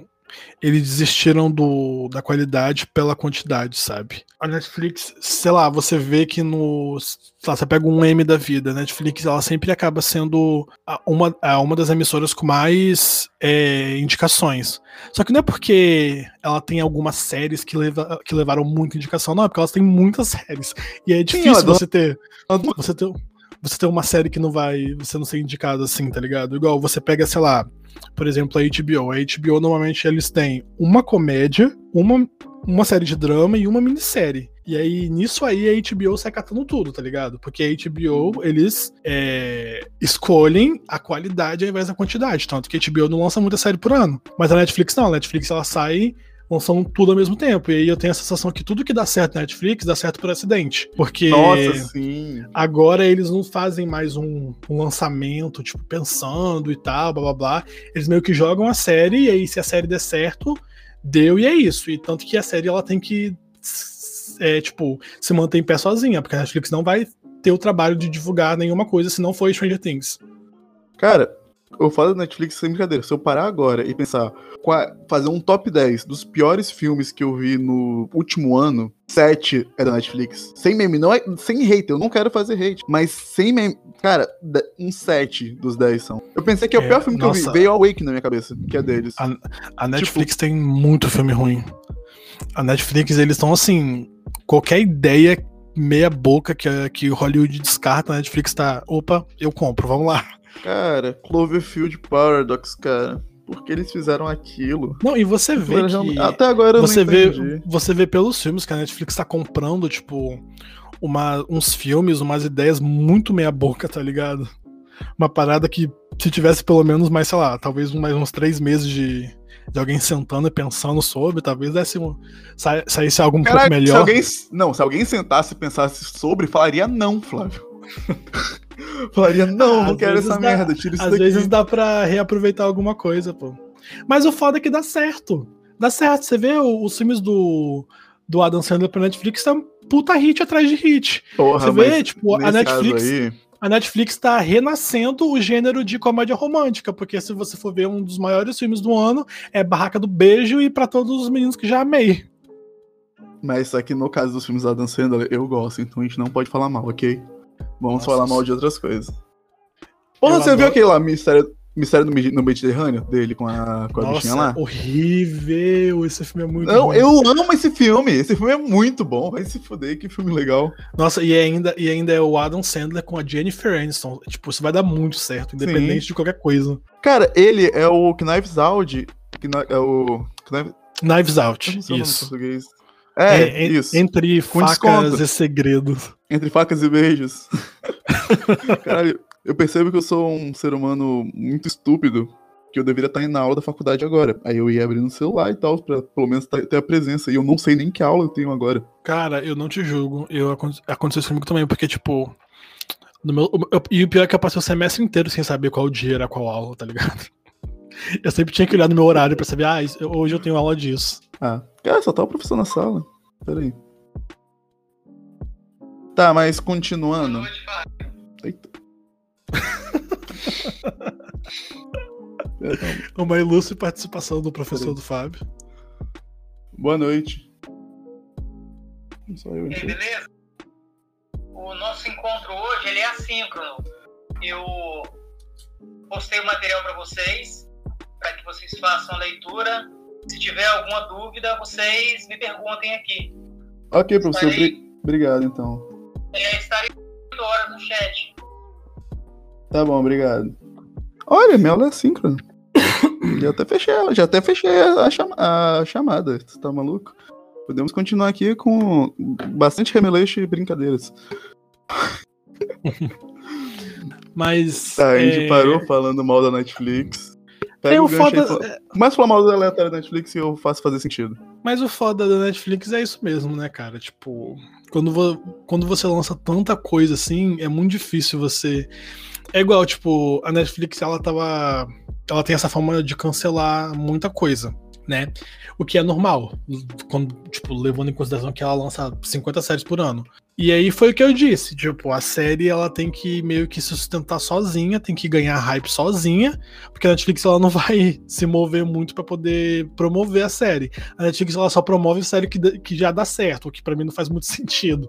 Eles desistiram do, da qualidade pela quantidade, sabe? A Netflix, sei lá, você vê que no. sei lá, você pega um M da vida. A Netflix, ela sempre acaba sendo a- uma, a- uma das emissoras com mais é, indicações. Só que não é porque ela tem algumas séries que, leva, que levaram muita indicação, não, é porque elas têm muitas séries. E é difícil
dá-
você ter. Você ter você ter uma série que não vai. Você não ser indicado assim, tá ligado? Igual você pega, sei lá, por exemplo, a HBO. A HBO normalmente eles têm uma comédia, uma, uma série de drama e uma minissérie. E aí, nisso aí, a HBO sai catando tudo, tá ligado? Porque a HBO, eles é, escolhem a qualidade ao invés da quantidade. Tanto que a HBO não lança muita série por ano. Mas a Netflix não. A Netflix, ela sai lançando tudo ao mesmo tempo. E aí eu tenho a sensação que tudo que dá certo na Netflix dá certo por acidente. Porque
Nossa, sim.
agora eles não fazem mais um, um lançamento, tipo, pensando e tal, blá blá blá. Eles meio que jogam a série, e aí se a série der certo, deu e é isso. E tanto que a série ela tem que, é, tipo, se manter em pé sozinha, porque a Netflix não vai ter o trabalho de divulgar nenhuma coisa se não for Stranger Things.
Cara, eu falo da Netflix sem brincadeira. Se eu parar agora e pensar, fazer um top 10 dos piores filmes que eu vi no último ano, 7 é da Netflix. Sem meme, não é sem hate, eu não quero fazer hate, mas sem meme. Cara, um 7 dos 10 são. Eu pensei que é o
É,
pior filme que eu
nossa.
vi. Veio Awake na minha cabeça, que é deles.
A, a Netflix tem muito filme ruim. A Netflix, eles estão assim. Qualquer ideia meia boca que, que o Hollywood descarta, a Netflix tá. Opa, eu compro, vamos lá.
Cara, Cloverfield Paradox, cara. Por que eles fizeram aquilo?
Não, e você vê que.
Até agora eu
Você
não
vê, você vê pelos filmes que a Netflix tá comprando, tipo, uma, uns filmes, umas ideias muito meia boca, tá ligado? Uma parada que se tivesse pelo menos mais, sei lá, talvez mais uns três meses de, de alguém sentando e pensando sobre, talvez desse um, sa, saísse algo um
Caraca,
pouco
se
melhor.
alguém. Não, se alguém sentasse e pensasse sobre, falaria não, Flávio. falaria, não, não
Às
quero
vezes
essa
dá-
merda, tira isso
Às
daqui.
vezes dá pra reaproveitar alguma coisa, pô. Mas o foda é que dá certo. Dá certo. Você vê os filmes do, do Adam Sandler pra Netflix, tá puta hit atrás de hit.
Porra,
Você vê, tipo, a Netflix.
aí,
A Netflix tá renascendo o gênero de comédia romântica, porque se você for ver um dos maiores filmes do ano, é Barraca do Beijo e pra todos os meninos que já amei.
Mas aqui no caso dos filmes da Dan Sandler, eu gosto, então a gente não pode falar mal, ok? Vamos
Nossa,
falar mal de outras coisas. Porra,
Eu
você viu
adoro-
aquele lá, Mistério, Mistério no, Medi- no Mediterrâneo, dele com a, com a bichinha lá?
Nossa, horrível. Esse filme é muito
Não,
ruim.
eu amo esse filme. Esse filme é muito bom. Vai se fuder, que filme legal.
Nossa, e ainda, e ainda é o Adam Sandler com a Jennifer Aniston. Tipo, isso vai dar muito certo, independente de qualquer coisa.
Cara, ele é o Knives Out. É o. Knives,
Knives Out, isso.
É,
É,
isso.
Entre
Com
facas
desconto.
e segredos.
Entre facas e beijos. Caralho, eu percebo que eu sou um ser humano muito estúpido, que eu deveria estar indo na aula da faculdade agora. Aí eu ia abrindo o celular e tal, pra pelo menos ter a presença. E eu não sei nem que aula eu tenho agora.
Cara, eu não te julgo. Eu, acon- aconteceu isso comigo também, porque, tipo. No meu, eu- e o pior é que eu passei o semestre inteiro sem saber qual dia era qual aula, tá ligado? Eu sempre tinha que olhar no meu horário pra saber, ah, hoje eu tenho aula disso.
Ah, cara, só tá o professor na sala. Pera aí. Tá, mas continuando. Eita.
Uma ilustre participação do professor do Fábio.
Boa noite. Só eu
E beleza? O nosso encontro hoje ele é assíncrono. Eu postei o material para vocês, para que vocês façam a leitura. Se tiver alguma dúvida, vocês me perguntem aqui.
Ok, professor.
Estarei,
obri- Obrigado, então.
é, estarei 8 horas no chat.
Tá bom, obrigado. Olha, minha aula é síncrona. já até fechei ela, já até fechei a, chama- a chamada. Você tá maluco? Podemos continuar aqui com bastante remeleixo e brincadeiras.
Mas.
Tá, a gente
é,
parou falando mal da Netflix. Pega
É,
o
o foda,
fala- a falar mal da aleatória da Netflix e eu faço fazer sentido.
mas o foda da Netflix é isso mesmo, né, cara? Tipo, quando, vo- quando você lança tanta coisa assim, é muito difícil você. É igual, tipo, a Netflix, ela tava. Ela tem essa forma de cancelar muita coisa, né? O que é normal, quando, tipo, levando em consideração que ela lança 50 séries por ano. E aí foi o que eu disse, tipo, a série ela tem que meio que se sustentar sozinha, tem que ganhar hype sozinha, porque a Netflix ela não vai se mover muito pra poder promover a série. A Netflix ela só promove série que, que já dá certo, o que pra mim não faz muito sentido.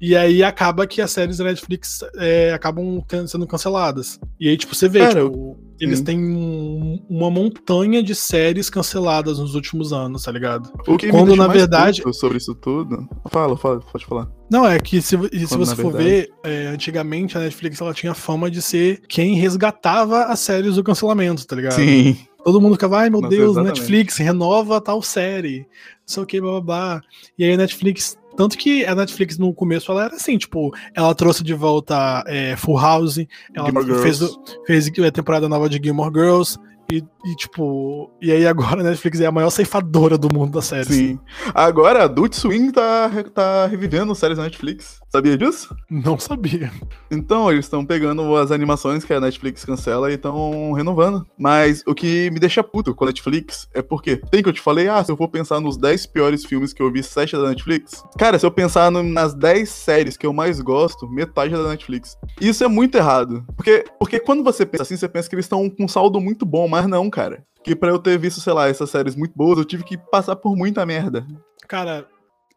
E aí acaba que as séries da Netflix é, acabam tendo- sendo canceladas. E aí, tipo, você vê,
Cara,
tipo, eles
Hum.
têm um- uma montanha de séries canceladas nos últimos anos, tá ligado?
O que me
Quando, na verdade-
sobre isso tudo. Fala, fala, pode falar.
Não, é que se, se
Quando,
você for
verdade-
ver, é, antigamente a Netflix ela tinha fama de ser quem resgatava as séries do cancelamento, tá ligado?
Sim.
Todo mundo ficava, ai meu
Nossa,
Deus,
exatamente.
Netflix, renova tal série. Não sei o que, blá blá blá. E aí a Netflix. Tanto que a Netflix no começo ela era assim, tipo, ela trouxe de volta é, Full House, ela
Gilmore
fez,
Girls.
fez a temporada nova de Gilmore Girls, e, e, tipo, e aí agora a Netflix é a maior ceifadora do mundo das séries.
Sim. Agora, Adult Swing tá, tá revivendo séries da Netflix. Sabia disso?
Não sabia.
Então, eles estão pegando as animações que a Netflix cancela e estão renovando. Mas o que me deixa puto com a Netflix é porque, tem que eu te falei, ah, se eu for pensar nos 10 piores filmes que eu vi, 7 é da Netflix. Cara, se eu pensar no- nas 10 séries que eu mais gosto, metade é da Netflix. Isso é muito errado. Porque, porque quando você pensa assim, você pensa que eles estão com um saldo muito bom, mas não, cara. Que pra eu ter visto, sei lá, essas séries muito boas, eu tive que passar por muita merda.
Cara,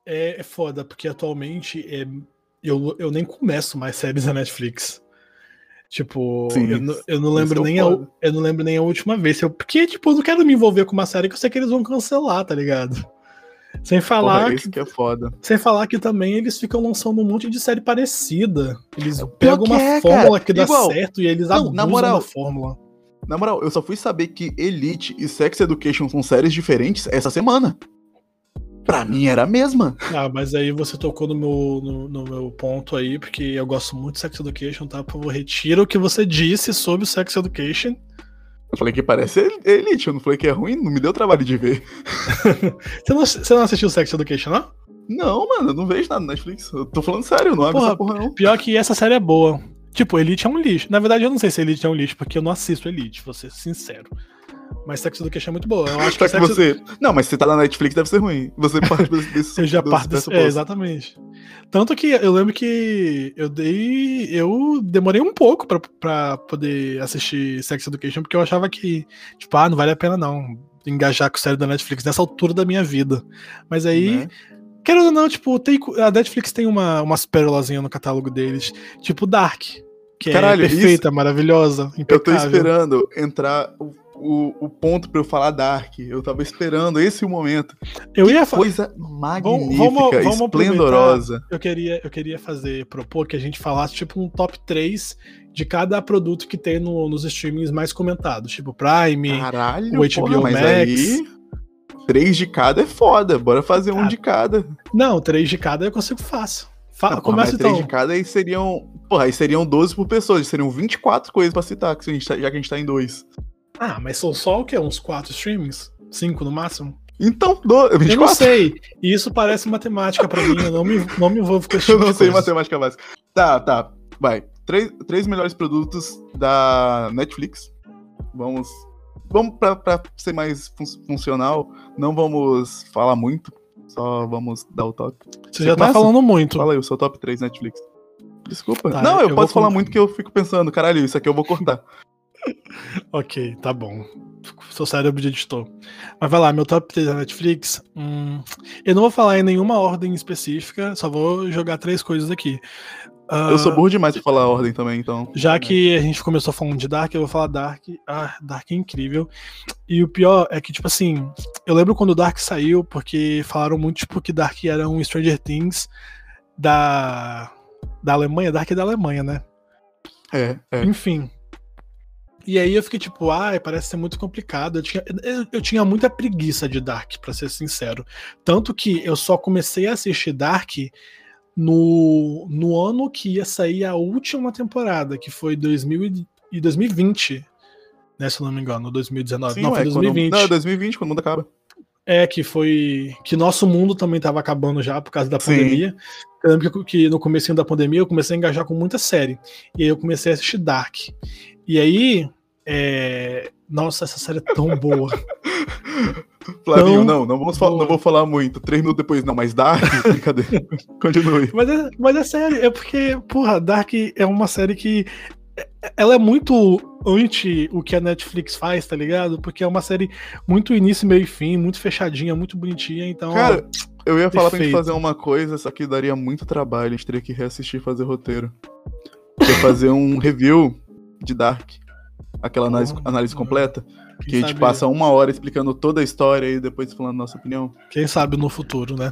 é, é foda, porque atualmente é, eu, eu nem começo mais séries da Netflix. Tipo,
Sim,
eu, não- eu não lembro
é
nem a, eu não lembro nem a última vez. Eu, porque, tipo, eu não quero me envolver com uma série que eu sei que eles vão cancelar, tá ligado? Sem falar,
Porra,
que,
que é foda.
sem falar que também eles ficam lançando um monte de série parecida. Eles
Pior
pegam uma
é,
fórmula
cara.
que dá
Igual.
certo e eles
Não,
abusam
na moral.
da fórmula.
Na moral, eu só fui saber que Elite e Sex Education são séries diferentes essa semana. Pra mim era a mesma.
Ah, mas aí você tocou no meu, no, no meu ponto aí, porque eu gosto muito de Sex Education, tá? Por favor, retira o que você disse sobre o Sex Education.
Eu falei que parece El- Elite, eu não falei que é ruim, não me deu trabalho de ver.
Você não, você não assistiu Sex Education, não?
Não, mano, eu não vejo nada na Netflix. Eu tô falando sério, eu não abro
Porra,
essa porra não.
Pior que essa série é boa. Tipo, Elite é um lixo. Na verdade, eu não sei se Elite é um lixo, porque eu não assisto Elite, vou ser sincero. Mas Sex Education é muito boa. Eu acho que, Sex
você. Não, mas se tá na Netflix deve ser ruim. Você parte desse.
Eu já parto desse... É, exatamente. Tanto que eu lembro que eu dei. Eu demorei um pouco pra, pra poder assistir Sex Education, porque eu achava que, tipo, ah, não vale a pena não engajar com série da Netflix nessa altura da minha vida. Mas aí,
Né?
Querendo ou não, tipo, tem, a Netflix tem uma, umas pérolazinhas no catálogo deles, tipo Dark, que
Caralho,
é perfeita, maravilhosa,
Eu tô
impecável.
esperando entrar o, o, o ponto pra eu falar Dark. Eu tava esperando esse o momento.
Eu ia fa-
Coisa magnífica,
vamos- vamos
esplendorosa.
eu queria, eu queria fazer, propor que a gente falasse tipo um top 3 de cada produto que tem no- nos streamings mais comentados, tipo Prime,
Caralho,
o HBO
porra,
Max.
aí. Três de cada é foda, bora fazer um
Ah,
de cada.
Não, três de cada eu consigo fácil. Fala,
Não,
começa então.
três de cada aí seriam. Porra, aí seriam 12 por pessoa, seriam 24 coisas pra citar, que a gente tá- já que a gente tá em dois.
Ah, mas são só o quê? Uns quatro streamings? Cinco no máximo?
Então, do...
Eu não
24?
sei. E isso parece matemática pra mim. Eu não me, não me envolvo com esse
Eu
tipo
não sei
coisa.
matemática básica. Tá, tá. Vai. Três, três melhores produtos da Netflix. Vamos. Vamos pra ser mais fun- funcional. Não vamos falar muito. Só vamos dar o top.
Você já tá
começa?
falando muito.
Fala aí o seu top 3 Netflix. Desculpa.
Tá,
não, eu,
eu
posso falar muito que eu fico pensando, caralho, isso aqui eu vou cortar.
Ok, tá bom. Seu cérebro de editor. Mas vai lá, meu top 3 da Netflix. hum, eu não vou falar em nenhuma ordem específica, só vou jogar três coisas aqui. Ah,
Eu sou burro demais pra falar a ordem também, então.
Já que a gente começou falando de Dark, eu vou falar Dark. Ah, Dark é incrível. E o pior é que, tipo assim, eu lembro quando o Dark saiu, porque falaram muito, tipo, que Dark era um Stranger Things da, da Alemanha. Dark é da Alemanha, né?
É, é.
Enfim. E aí eu fiquei tipo, ai, parece ser muito complicado. Eu tinha, eu, eu tinha muita preguiça de Dark, pra ser sincero. Tanto que eu só comecei a assistir Dark no, no ano que ia sair a última temporada, que foi 2000 e- e 2020. Né, se eu não me engano, 2019.
Sim,
não, foi
ué, quando-
2020.
Não, 2020, quando o mundo acaba.
É, que foi. Que nosso mundo também tava acabando já por causa da
Sim.
pandemia. Eu lembro que, que no começo da pandemia eu comecei a engajar com muita série. E aí eu comecei a assistir Dark. E aí. é, Nossa, essa série é tão boa.
Flavinho,
Então,
não, não, vamos não vou falar muito. Três minutos depois, não, mas Dark, brincadeira. Continue.
Mas é, mas é sério, é porque, porra, Dark é uma série que. é- Ela é muito anti o que a Netflix faz, tá ligado? Porque é uma série muito início, meio e fim, muito fechadinha, muito bonitinha. Então.
Cara, eu ia falar pra gente
perfeito.
fazer uma coisa, só que daria muito trabalho, a gente teria que reassistir e fazer roteiro. Fazer um review de Dark. Aquela análise, análise completa.
quem
Que a gente
sabe-
passa uma hora explicando toda a história e depois falando nossa opinião.
Quem sabe no futuro, né?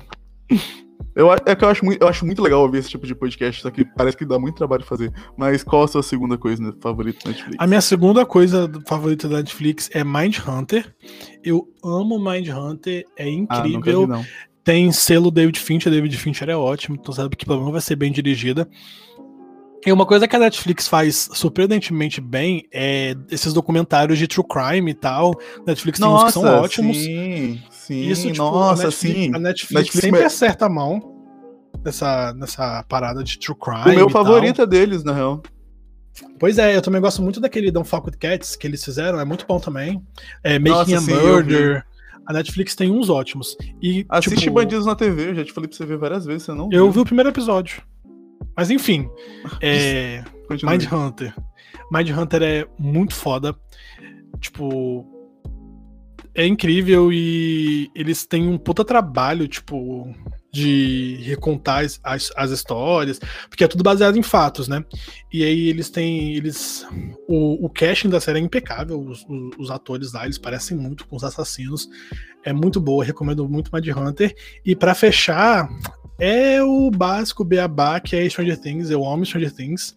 Eu, é que eu acho, muito, eu acho muito legal ouvir esse tipo de podcast, só que parece que dá muito trabalho fazer. Mas qual a sua segunda coisa né, favorita da Netflix?
A minha segunda coisa favorita da Netflix é Mindhunter. Eu amo Mindhunter, é
Ah,
incrível.
vi, não.
Tem selo David Fincher, David Fincher é ótimo, então sabe que pelo menos vai ser bem dirigida. E uma coisa que a Netflix faz surpreendentemente bem é esses documentários de true crime e tal. Netflix tem uns que são ótimos.
Sim, sim,
Isso, tipo,
nossa,
a Netflix,
sim.
A Netflix,
Netflix
sempre
me-
acerta a mão nessa, nessa parada de true crime.
O meu
e tal.
favorito é deles, na real.
Pois é, eu também gosto muito daquele Don't Fuck With Cats que eles fizeram, é muito bom também. É, Making
Nossa,
a
sim,
Murder. A Netflix tem uns ótimos. E,
Assiste
tipo,
Bandidos na TV, eu já te falei pra você ver várias vezes, você não
Eu
viu.
vi o primeiro episódio. Mas enfim, é,
Continue.
Mindhunter. Mindhunter é muito foda. Tipo. É incrível e eles têm um puta trabalho, tipo, de recontar as, as, as histórias, porque é tudo baseado em fatos, né? E aí eles têm. Eles. O, o casting da série é impecável, os, os, os atores lá, eles parecem muito com os assassinos. É muito boa, recomendo muito Mindhunter. E pra fechar, é o básico beabá que é Stranger Things. Eu amo Stranger Things.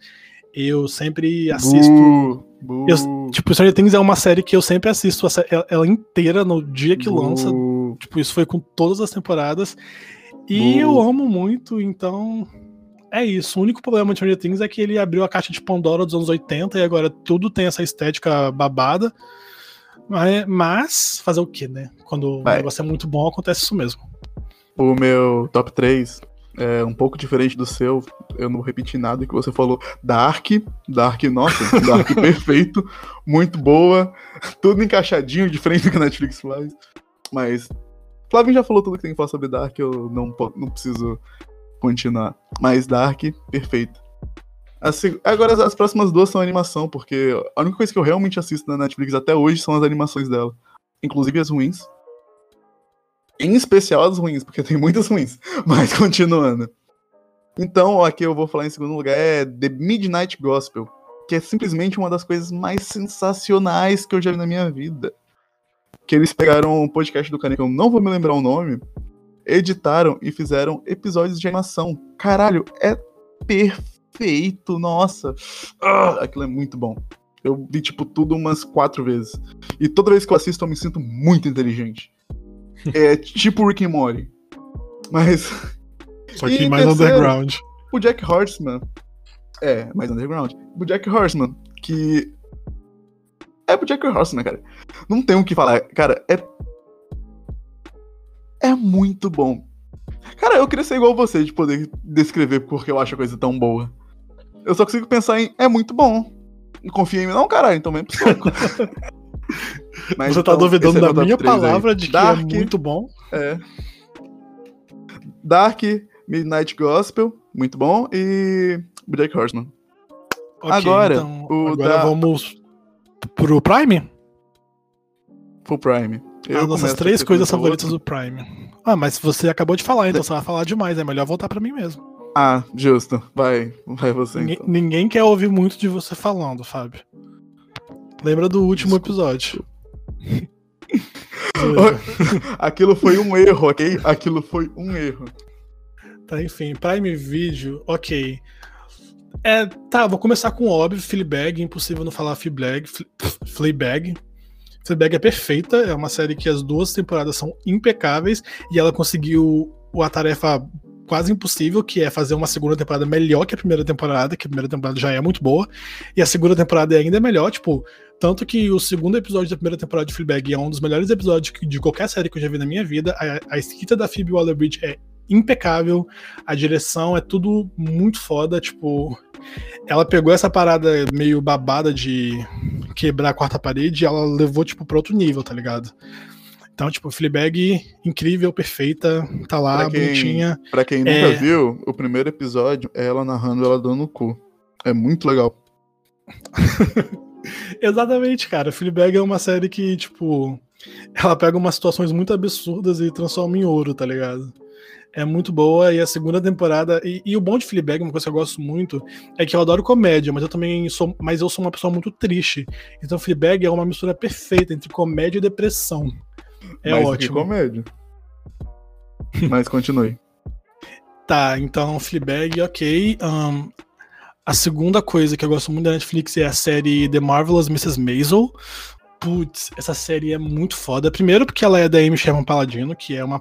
Eu sempre assisto. Eu- Tipo, Stranger Things é uma série que eu sempre assisto ela- ela inteira no dia que lança. Tipo, isso foi com todas as temporadas. E eu amo muito, então. É isso. O único problema de Stranger Things é que ele abriu a caixa de Pandora dos anos 80 e agora tudo tem essa estética babada. Mas, mas fazer o quê, né? Quando
Vai.
o negócio é muito bom, acontece isso mesmo.
O meu top 3 é um pouco diferente do seu. Eu não vou repetir nada que você falou. Dark, Dark, nossa, Dark perfeito, muito boa, tudo encaixadinho, diferente do que a Netflix faz. Mas Flavinho já falou tudo que tem que falar sobre Dark, eu não, não preciso continuar. Mas Dark, perfeito. A seg- Agora as, as próximas duas são animação, porque a única coisa que eu realmente assisto na Netflix até hoje são as animações dela. Inclusive as ruins. Em especial as ruins, porque tem muitas ruins. Mas continuando. Então, aqui eu vou falar em segundo lugar é The Midnight Gospel, que é simplesmente uma das coisas mais sensacionais que eu já vi na minha vida. Que eles pegaram um podcast do cara que eu não vou me lembrar o nome, editaram e fizeram episódios de animação. Caralho, é perfeito, nossa. Ah, aquilo é muito bom. Eu vi, tipo, tudo umas quatro vezes. E toda vez que eu assisto, eu me sinto muito inteligente. É tipo Rick and Morty. Mas
Só que mais
terceiro?
underground.
o Jack Horseman. É, mais underground. O Jack Horseman, que. É o Jack Horseman, cara. Não tem o que falar. Cara, é. É muito bom. Cara, eu queria ser igual você de poder descrever porque eu acho a coisa tão boa. Eu só consigo pensar em. É muito bom. Não confia em mim, não, caralho, então vem pro soco. Mas,
Você tá
então,
duvidando
é
da minha
três aí.
palavra de que
Dark,
é muito bom?
É. Dark, Midnight Gospel, muito bom. E Jack Horseman.
Ok,
Agora,
então, agora
da-
vamos pro Prime?
Full Prime. Eu
As nossas três coisas favoritas do Prime. Ah, mas você acabou de falar, então você vai falar demais. É melhor voltar pra mim mesmo.
Ah, justo. Vai, vai você
Ninguém,
então.
ninguém quer ouvir muito de você falando, Fábio. Lembra do último episódio.
Aquilo foi um erro, ok? Aquilo foi um erro.
Tá, enfim, Prime Video, ok. É, tá, vou começar com óbvio, Fleabag, impossível não falar Fleabag, Fle- Fleabag. Fleabag é perfeita, é uma série que as duas temporadas são impecáveis e ela conseguiu a tarefa quase impossível, que é fazer uma segunda temporada melhor que a primeira temporada, que a primeira temporada já é muito boa, e a segunda temporada é ainda melhor, tipo, tanto que o segundo episódio da primeira temporada de Fleabag é um dos melhores episódios de qualquer série que eu já vi na minha vida. A, a escrita da Phoebe Waller-Bridge é impecável, a direção é tudo muito foda, tipo, ela pegou essa parada meio babada de quebrar a quarta parede e ela levou, tipo, pra outro nível, tá ligado? Então, tipo, Fleabag, incrível, perfeita, tá lá,
Pra quem-
bonitinha.
Pra quem nunca
É.
viu, o primeiro episódio é ela narrando ela dando no cu. É muito legal.
Exatamente, cara. Fleabag é uma série que, tipo, ela pega umas situações muito absurdas e transforma em ouro, tá ligado? É muito boa e a segunda temporada. E, e o bom de Fleabag, uma coisa que eu gosto muito, é que eu adoro comédia, mas eu também sou. Mas eu sou uma pessoa muito triste. Então Fleabag é uma mistura perfeita entre comédia e depressão. É
Mais do que
ótimo.
comédia. Mas continue.
Tá, então Fleabag, ok. Ahn, a segunda coisa que eu gosto muito da Netflix é a série The Marvelous Mrs. Maisel. Putz, essa série é muito foda. Primeiro porque ela é da Amy Sherman Paladino, que é uma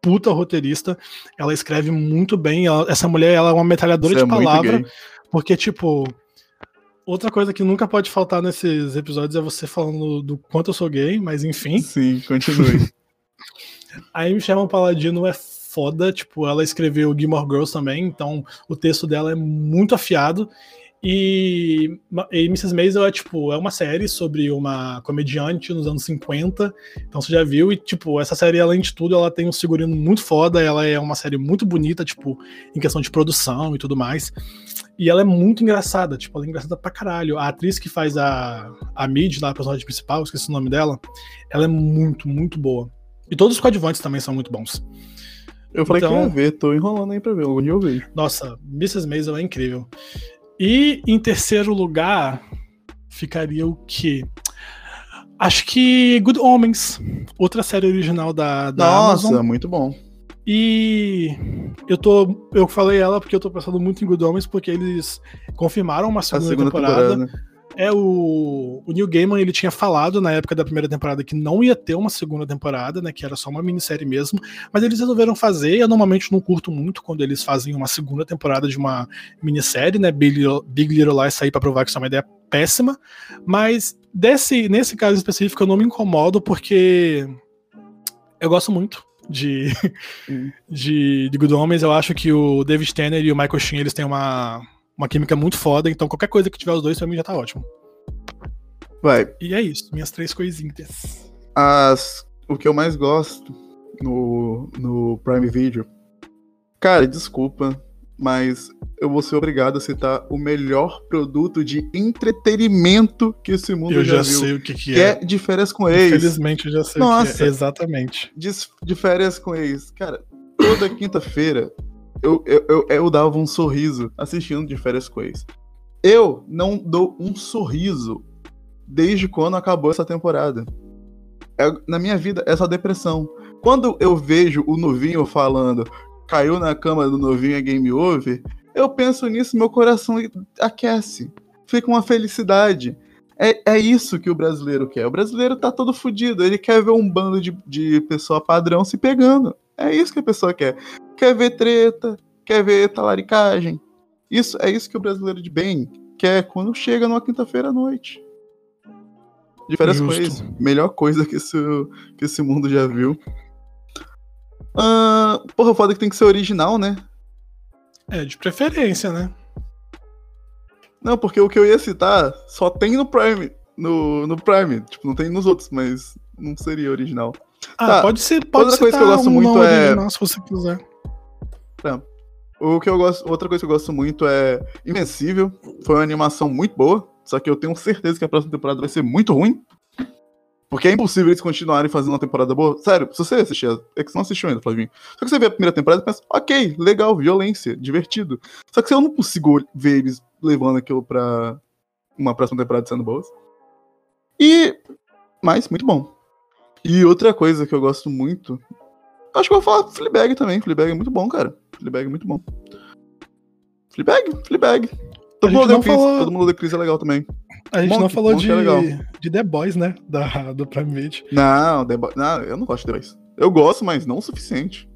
puta roteirista. Ela escreve muito bem. ela- essa mulher ela é uma metralhadora
Você
de
é
palavra. Porque, tipo, outra coisa que nunca pode faltar nesses episódios é você falando do quanto eu sou gay, mas enfim.
Sim, continue.
A Amy Sherman Paladino é foda, tipo, ela escreveu Gilmore Girls também, então o texto dela é muito afiado. E, e Mrs. Maisel é, tipo, é uma série sobre uma comediante nos anos 50, então você já viu, e, tipo, essa série, além de tudo, ela tem um figurino muito foda, ela é uma série muito bonita, tipo, em questão de produção e tudo mais. E ela é muito engraçada, tipo, ela é engraçada pra caralho. A atriz que faz a, a Mid, lá, a personagem principal, esqueci o nome dela, ela é muito, muito boa. E todos os coadjuvantes também são muito bons.
Eu falei que
Então-
ia ver, tô enrolando aí pra ver. Algum dia eu vejo.
Nossa, Mrs. Maisel é incrível. E em terceiro lugar, ficaria o quê? Acho que Good Homens, outra série original da, da
Nossa,
Amazon.
muito bom.
E eu tô. Eu falei ela porque eu tô pensando muito em Good Homens, porque eles confirmaram uma segunda,
segunda
temporada.
temporada.
É o, o Neil Gaiman, ele tinha falado na época da primeira temporada que não ia ter uma segunda temporada, né, que era só uma minissérie mesmo, mas eles resolveram fazer, eu normalmente não curto muito quando eles fazem uma segunda temporada de uma minissérie, né, Big Little, Big Little Lies sair pra provar que isso é uma ideia péssima, mas desse, nesse caso específico eu não me incomodo porque eu gosto muito de,
Hum.
de, de Good Homens, eu acho que o David Tanner e o Michael Sheen, eles têm uma uma química muito foda, então qualquer coisa que tiver os dois pra mim já tá ótimo.
Vai.
E é isso, minhas três coisinhas.
As, o que eu mais gosto no, no Prime Video. Cara, desculpa, mas eu vou ser obrigado a citar o melhor produto de entretenimento que esse mundo
Eu já,
viu.
sei o que, que
Que
é.
é de férias com ex.
Infelizmente eu já sei o que
Nossa.
é. Exatamente.
De, de férias com ex. Cara, toda quinta-feira eu, eu, eu, eu dava um sorriso assistindo de férias ex. Eu não dou um sorriso desde quando acabou essa temporada. É- na minha vida, essa depressão. Quando eu vejo o novinho falando caiu na cama do novinho é game over, eu penso nisso, meu coração aquece. Fica uma felicidade. É, é isso que o brasileiro quer. O brasileiro tá todo fudido. Ele quer ver um bando de, de pessoa padrão se pegando. É isso que a pessoa quer. Quer ver treta, quer ver talaricagem. Isso é isso que o brasileiro de bem quer quando chega numa quinta-feira à noite. De férias com
Justo.
ex. Melhor coisa que esse, que esse mundo já viu. Ah, porra, foda que tem que ser original, né?
É, de preferência, né?
Não, porque o que eu ia citar só tem no Prime. No, no Prime. Tipo, não tem nos outros, mas não seria original.
Ah,
Tá.
pode ser, pode
Outra coisa que eu gosto muito é-
se você quiser.
O que eu gosto, outra coisa que eu gosto muito é Invencível. Foi uma animação muito boa, só que eu tenho certeza que a próxima temporada vai ser muito ruim. Porque é impossível eles continuarem fazendo uma temporada boa. Sério, se você assistir, é que você não assistiu ainda, Flavinho. Só que você vê a primeira temporada e pensa, ok, legal, violência, divertido. Só que eu não consigo ver eles levando aquilo pra uma próxima temporada sendo boas. E. Mas, muito bom. E outra coisa que eu gosto muito. Acho que eu vou falar Fleabag também. Fleabag é muito bom, cara. Fleabag é muito bom. Fleabag, Fleabag. Todo mundo
não
odeia
falou-
Todo mundo odeia Chris é legal também.
A gente não
Monk,
falou
Monk
de,
é
de The Boys, né? Da, do Prime Video.
Não, The Boys- não, eu não gosto de The Boys. Eu gosto, mas não o suficiente.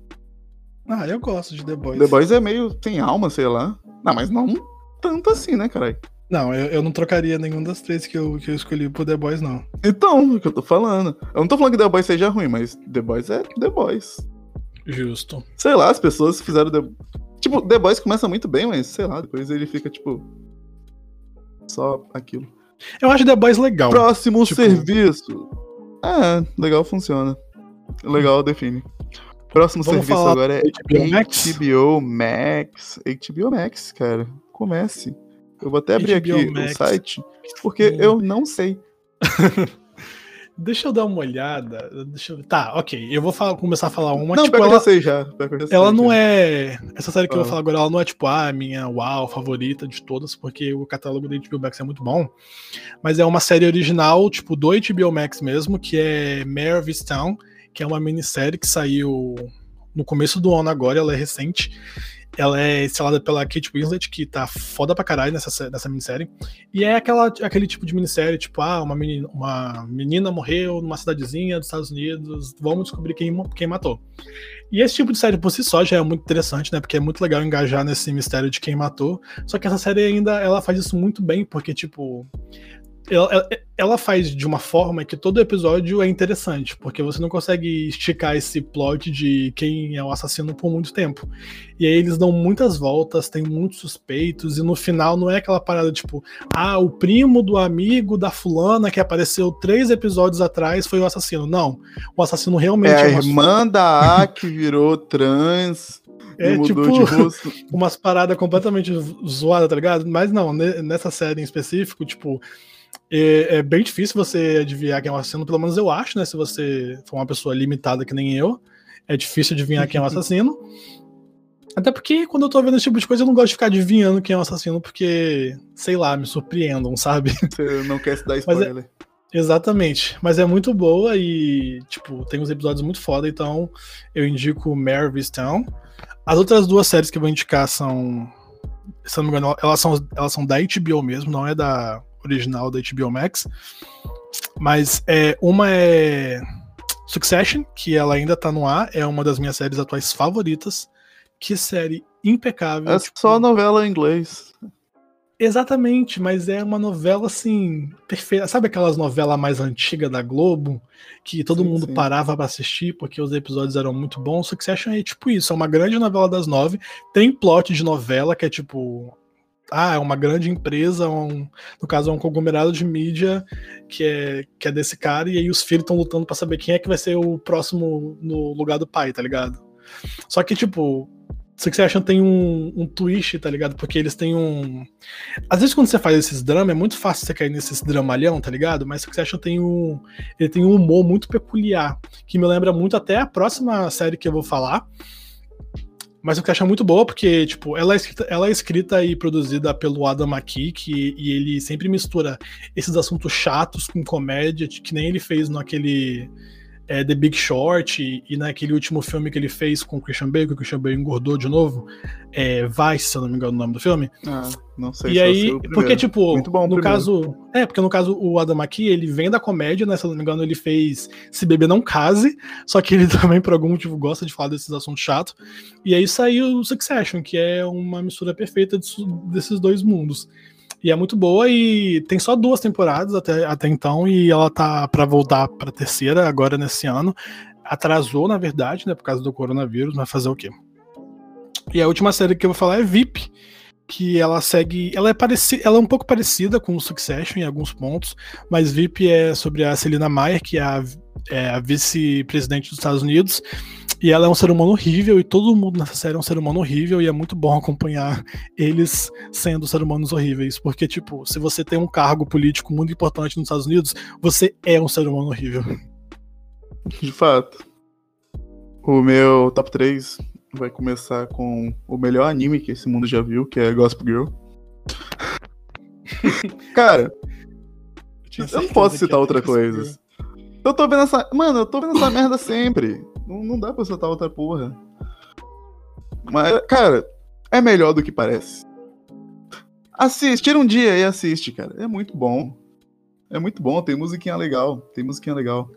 Ah, eu gosto de The Boys.
The Boys é meio sem alma, sei lá. Não, mas não tanto assim, né, caralho?
Não, eu, eu não trocaria nenhum das três que eu, que eu escolhi pro The Boys, não.
Então, é o que eu tô falando. Eu não tô falando que The Boys seja ruim, mas The Boys é The Boys.
Justo.
Sei lá, as pessoas fizeram The... Tipo, The Boys começa muito bem, mas sei lá, depois ele fica, tipo... Só aquilo.
Eu acho The Boys legal.
Próximo
tipo-
serviço. É, legal funciona. Legal define. Próximo
Vamos
serviço agora é
HBO Max?
HBO Max. HBO Max, cara. Comece. Eu vou até abrir
HBO
aqui
Max.
o site, porque eu não sei.
Deixa eu dar uma olhada. Deixa eu... Tá, ok. Eu vou falar- começar a falar uma.
não,
tipo,
eu
ela,
já sei já. eu sei
ela não
já.
é. Essa série que eu vou
Fala.
falar agora, ela não é tipo ah, a minha uau, favorita de todas, porque o catálogo da HBO Max é muito bom. Mas é uma série original, tipo, do HBO Max mesmo, que é Mare of Easttown, que é uma minissérie que saiu no começo do ano agora, ela é recente. Ela é estrelada pela Kate Winslet, que tá foda pra caralho nessa, nessa minissérie. E é aquela, aquele tipo de minissérie, tipo, ah, uma menina, uma menina morreu numa cidadezinha dos Estados Unidos, vamos descobrir quem, quem matou. E esse tipo de série por si só já é muito interessante, né? Porque é muito legal engajar nesse mistério de quem matou. Só que essa série ainda ela faz isso muito bem, porque, tipo. Ela, ela- faz de uma forma que todo episódio é interessante, porque você não consegue esticar esse plot de quem é o assassino por muito tempo. E aí eles dão muitas voltas, tem muitos suspeitos, e no final não é aquela parada tipo, ah, o primo do amigo da fulana que apareceu três episódios atrás foi o assassino. Não, o assassino realmente
É a
uma-
irmã da A que virou trans
É
mudou
tipo-
de rosto.
umas paradas completamente zoadas, tá ligado? Mas não, ne- nessa série em específico, tipo, é, é bem difícil você adivinhar quem é o assassino, pelo menos eu acho, né? Se você for uma pessoa limitada que nem eu, é difícil adivinhar quem é o assassino. Até porque quando eu tô vendo esse tipo de coisa, eu não gosto de ficar adivinhando quem é o assassino, porque, sei lá, me surpreendam, sabe?
Você não quer se dar
é-
spoiler.
Exatamente. Mas é muito boa e, tipo, tem uns episódios muito foda, então eu indico Mare of Easttown. As outras duas séries que eu vou indicar são. Se não me engano, elas são, elas são da HBO mesmo, não é da original da HBO Max. Mas é, uma é Succession, que ela ainda tá no ar, é uma das minhas séries atuais favoritas. Que série impecável.
É
tipo,
só novela em inglês.
Exatamente, mas é uma novela assim, perfeita. Sabe aquelas novelas mais antigas da Globo? Que todo
Sim,
mundo
sim.
parava pra assistir porque os episódios eram muito bons. Succession é tipo isso, é uma grande novela das nove. Tem plot de novela que é tipo. Ah, é uma grande empresa, um, no caso é um conglomerado de mídia que é, que é desse cara, e aí os filhos estão lutando pra saber quem é que vai ser o próximo no lugar do pai, tá ligado? Só que, tipo, Succession tem um, um twist, tá ligado? Porque eles têm um. Às vezes, quando você faz esses dramas, é muito fácil você cair nesses dramalhão, tá ligado? Mas Succession tem um. Ele tem um humor muito peculiar, que me lembra muito até a próxima série que eu vou falar. Mas Succession é muito boa, porque, tipo, ela é escrita, ela é escrita e produzida pelo Adam McKee, que, e ele sempre mistura esses assuntos chatos com comédia, que nem ele fez naquele é, The Big Short e, e, naquele último filme que ele fez com o Christian Bale, que o Christian Bale engordou de novo, é, Vice, se eu não me engano o nome do filme.
Ah, não sei.
E aí, porque tipo,
Muito bom
no
primeiro.
caso, é, porque no caso o Adam McKee, ele vem da comédia, né, se eu não me engano ele fez Se Beber Não Case, só que ele também por algum motivo gosta de falar desses assuntos chatos. E aí saiu o Succession, que é uma mistura perfeita desses dois mundos. E é muito boa e tem só duas temporadas até, até então e ela tá pra voltar pra terceira agora nesse ano. Atrasou, na verdade, né, por causa do coronavírus, mas fazer o quê? E a última série que eu vou falar é VIP, que ela segue, ela é parecida, ela é um pouco parecida com o Succession em alguns pontos, mas VIP é sobre a Celina Mayer, que é a, é a vice-presidente dos Estados Unidos, e ela é um ser humano horrível, e todo mundo nessa série é um ser humano horrível, e é muito bom acompanhar eles sendo ser humanos horríveis, porque, tipo, se você tem um cargo político muito importante nos Estados Unidos, você é um ser humano horrível.
De fato. O meu top 3 vai começar com o melhor anime que esse mundo já viu, que é Gospel Girl. Cara, eu não posso citar outra coisa. Eu tô vendo essa. Mano, eu tô vendo essa merda sempre. Não, não dá pra citar outra porra. Mas, cara, é melhor do que parece. Assiste, tira um dia e assiste, cara. É muito bom. É muito bom, tem musiquinha legal. Tem musiquinha legal.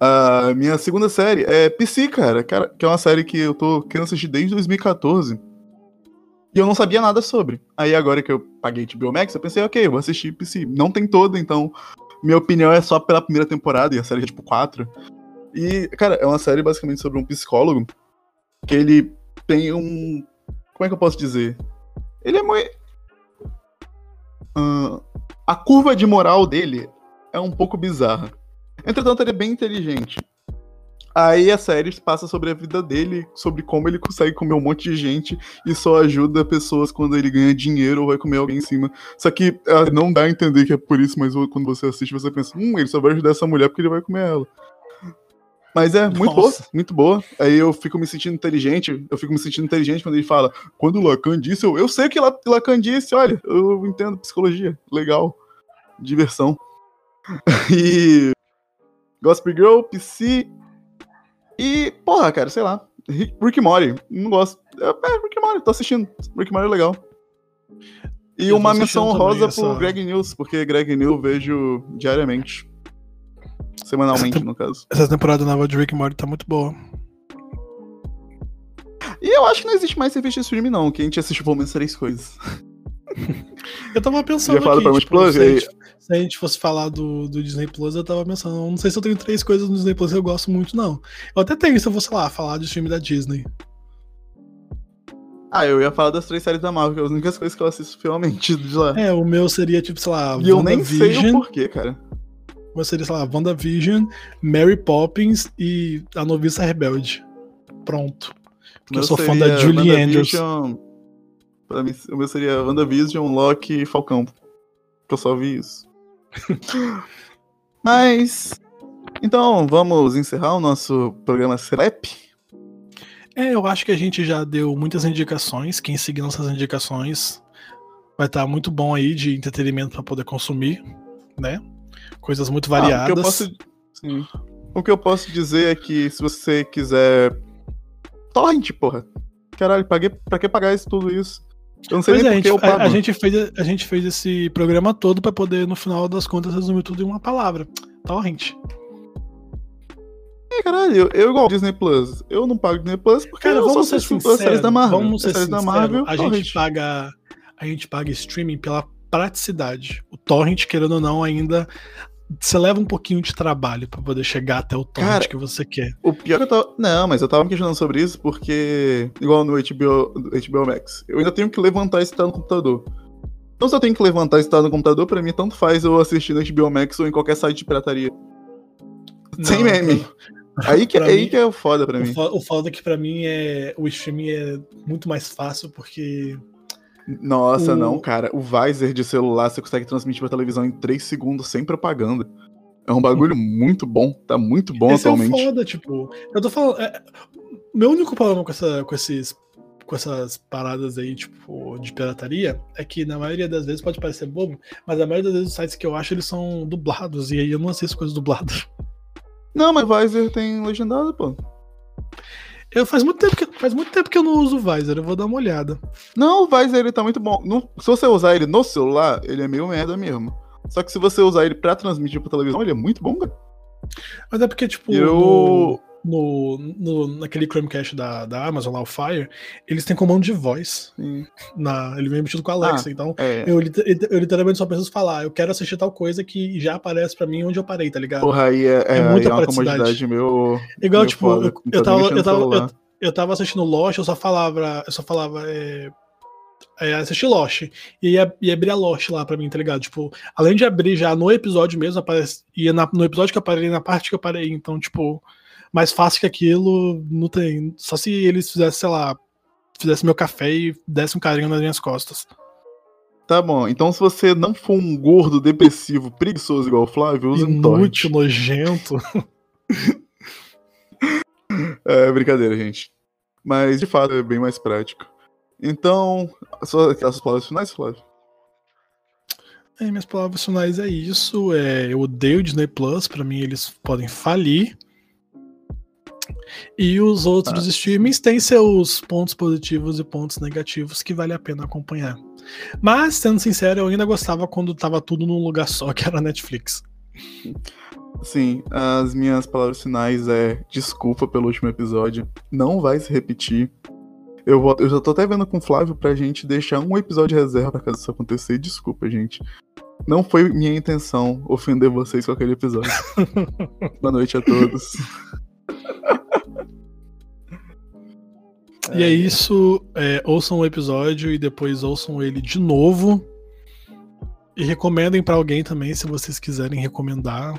A minha segunda série é PC, cara, cara, que é uma série que eu tô querendo assistir desde 2014. E eu não sabia nada sobre. Aí agora que eu paguei HBO Max, eu pensei, ok, eu vou assistir PC. Não tem toda, então minha opinião é só pela primeira temporada, e a série é tipo 4. E, cara, é uma série basicamente sobre um psicólogo que ele tem um. Como é que eu posso dizer? Ele é muito. Ah, a curva de moral dele é um pouco bizarra. Entretanto, ele é bem inteligente. Aí a série passa sobre a vida dele, sobre como ele consegue comer um monte de gente e só ajuda pessoas quando ele ganha dinheiro ou vai comer alguém em cima. Só que ah, não dá a entender que é por isso, mas quando você assiste, você pensa, hum, ele só vai ajudar essa mulher porque ele vai comer ela. Mas é muito boa,
Nossa.
muito boa. Aí eu fico me sentindo inteligente, eu fico me sentindo inteligente quando ele fala, quando o Lacan disse, eu, eu sei o que La- Lacan disse, olha, eu entendo psicologia, legal, diversão. e Gospel Girl, PC e, porra, cara, sei lá, Rick Morty, não gosto. É, é, Rick Morty, tô assistindo, Rick Morty é legal. E
Eu
uma menção
também
rosa
essa-
pro Greg News, porque Greg News vejo diariamente. Semanalmente, no caso.
Essa temporada nova de Rick Morty tá muito boa.
E eu acho que não existe mais serviço de streaming, não, que a gente assiste pelo menos três coisas.
Eu tava pensando
Já pra
tipo,
aí-
gente, se a gente fosse falar do, do Disney Plus, eu tava pensando, não sei se eu tenho três coisas no Disney Plus que eu gosto muito, não. Eu até tenho se eu fosse lá falar de filme da Disney.
Ah, eu ia falar das três séries da Marvel, que é as únicas coisas que eu assisto fielmente de lá.
É, o meu seria, tipo, sei lá,
e eu nem sei o porquê, cara.
O meu seria, sei lá, WandaVision, Mary Poppins e A Noviça Rebelde. Pronto. Porque eu sou fã da Julie Andrews.
Pra mim, o meu seria WandaVision, Loki e Falcão. Que eu só vi isso. Mas. Então, vamos encerrar o nosso programa Celep?
É, eu acho que a gente já deu muitas indicações. Quem seguir nossas indicações vai estar muito bom aí de entretenimento para poder consumir, né? Coisas muito
Ah,
variadas.
o, que eu posso, o que eu posso dizer é que se você quiser. Torrent, porra. Caralho, paguei, pra que pagar isso, tudo isso? Eu não sei
Pois é, a
nem por que
gente,
eu
a-
pago.
a gente fez, a gente fez esse programa todo para poder, no final das contas, resumir tudo em uma palavra. Torrent.
É, caralho, eu, igual Disney Plus. Eu não pago Disney Plus porque
Cara,
eu só
vamos ser sinceros.
séries da Marvel.
Vamos ser
séries da. Marvel,
a
Torrent.
gente paga a gente paga streaming pela praticidade. O torrent, querendo ou não, ainda você leva um pouquinho de trabalho para poder chegar até o
Cara,
que você quer.
O pior que eu tava. Não, mas eu tava me questionando sobre isso porque, igual no HBO, HBO Max, eu ainda tenho que levantar e estar no computador. Então, se eu tenho que levantar e estar no computador, pra mim, tanto faz eu assistir no HBO Max ou em qualquer site de pirataria. Sem
Não,
meme. Aí que, aí
mim-
que é o foda pra
O,
mim.
fo- o foda é que pra mim é o streaming é muito mais fácil porque
Nossa,
o-
não, cara. O Visor de celular você consegue transmitir pra televisão em 3 segundos sem propaganda. É um bagulho muito bom. Tá muito bom
esse é
atualmente.
foda, tipo, eu tô falando, é, meu único problema com essa com esses com essas paradas aí, tipo, de pirataria, é que na maioria das vezes pode parecer bobo, mas a maioria das vezes os sites que eu acho eles são dublados, e aí eu não assisto coisas dubladas.
Não, mas Visor tem legendado, pô.
Eu faz muito tempo que faz muito tempo que eu não uso o Visor, eu vou dar uma olhada.
Não, o Visor ele tá muito bom. No- se você usar ele no celular, ele é meio merda mesmo. Só que se você usar ele pra transmitir pra televisão, ele é muito bom, cara.
Mas é porque, tipo,
Eu.
No, no- naquele Chromecast da, da Amazon, lá, o Fire, eles têm comando de voz. Na, ele vem embutido com a Alexa, então
É.
eu, eu literalmente só preciso falar, eu quero assistir tal coisa que já aparece pra mim onde eu parei, tá ligado?
Porra, aí é, é,
É muita
é
praticidade.
comodidade meu.
Igual,
meu
tipo,
foda,
eu, eu tava, eu, tava, eu, eu tava assistindo Lost, eu só falava, eu só falava, é, é, assistir Lost. E ia, ia abrir a Lost lá pra mim, tá ligado? Tipo, além de abrir já no episódio mesmo, aparece, ia na- no episódio que eu parei, na parte que eu parei. Então, tipo, mais fácil que aquilo, não tem. Só se eles fizessem, sei lá, fizessem meu café e dessem um carinho nas minhas costas.
Tá bom, então se você não for um gordo, depressivo, preguiçoso igual o Flávio, use um torrent.
Nojento.
É brincadeira, gente. Mas de fato é bem mais prático. Então, as suas as suas palavras finais, Flávio?
É, minhas palavras finais é isso. É, eu odeio o Disney Plus, pra mim eles podem falir. E os outros
Ah.
streamings têm seus pontos positivos e pontos negativos que vale a pena acompanhar. Mas, sendo sincero, eu ainda gostava quando tava tudo num lugar só, que era a Netflix.
Sim, as minhas palavras finais é desculpa pelo último episódio. Não vai se repetir. Eu, vou- eu já tô até vendo com o Flávio pra gente deixar um episódio de reserva caso isso acontecer. Desculpa, gente. Não foi minha intenção ofender vocês com aquele episódio. Boa noite a todos.
E é isso. é, ouçam o episódio e depois ouçam ele de novo. E recomendem pra alguém também, se vocês quiserem recomendar.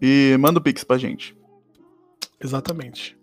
E manda o Pix pra gente.
Exatamente.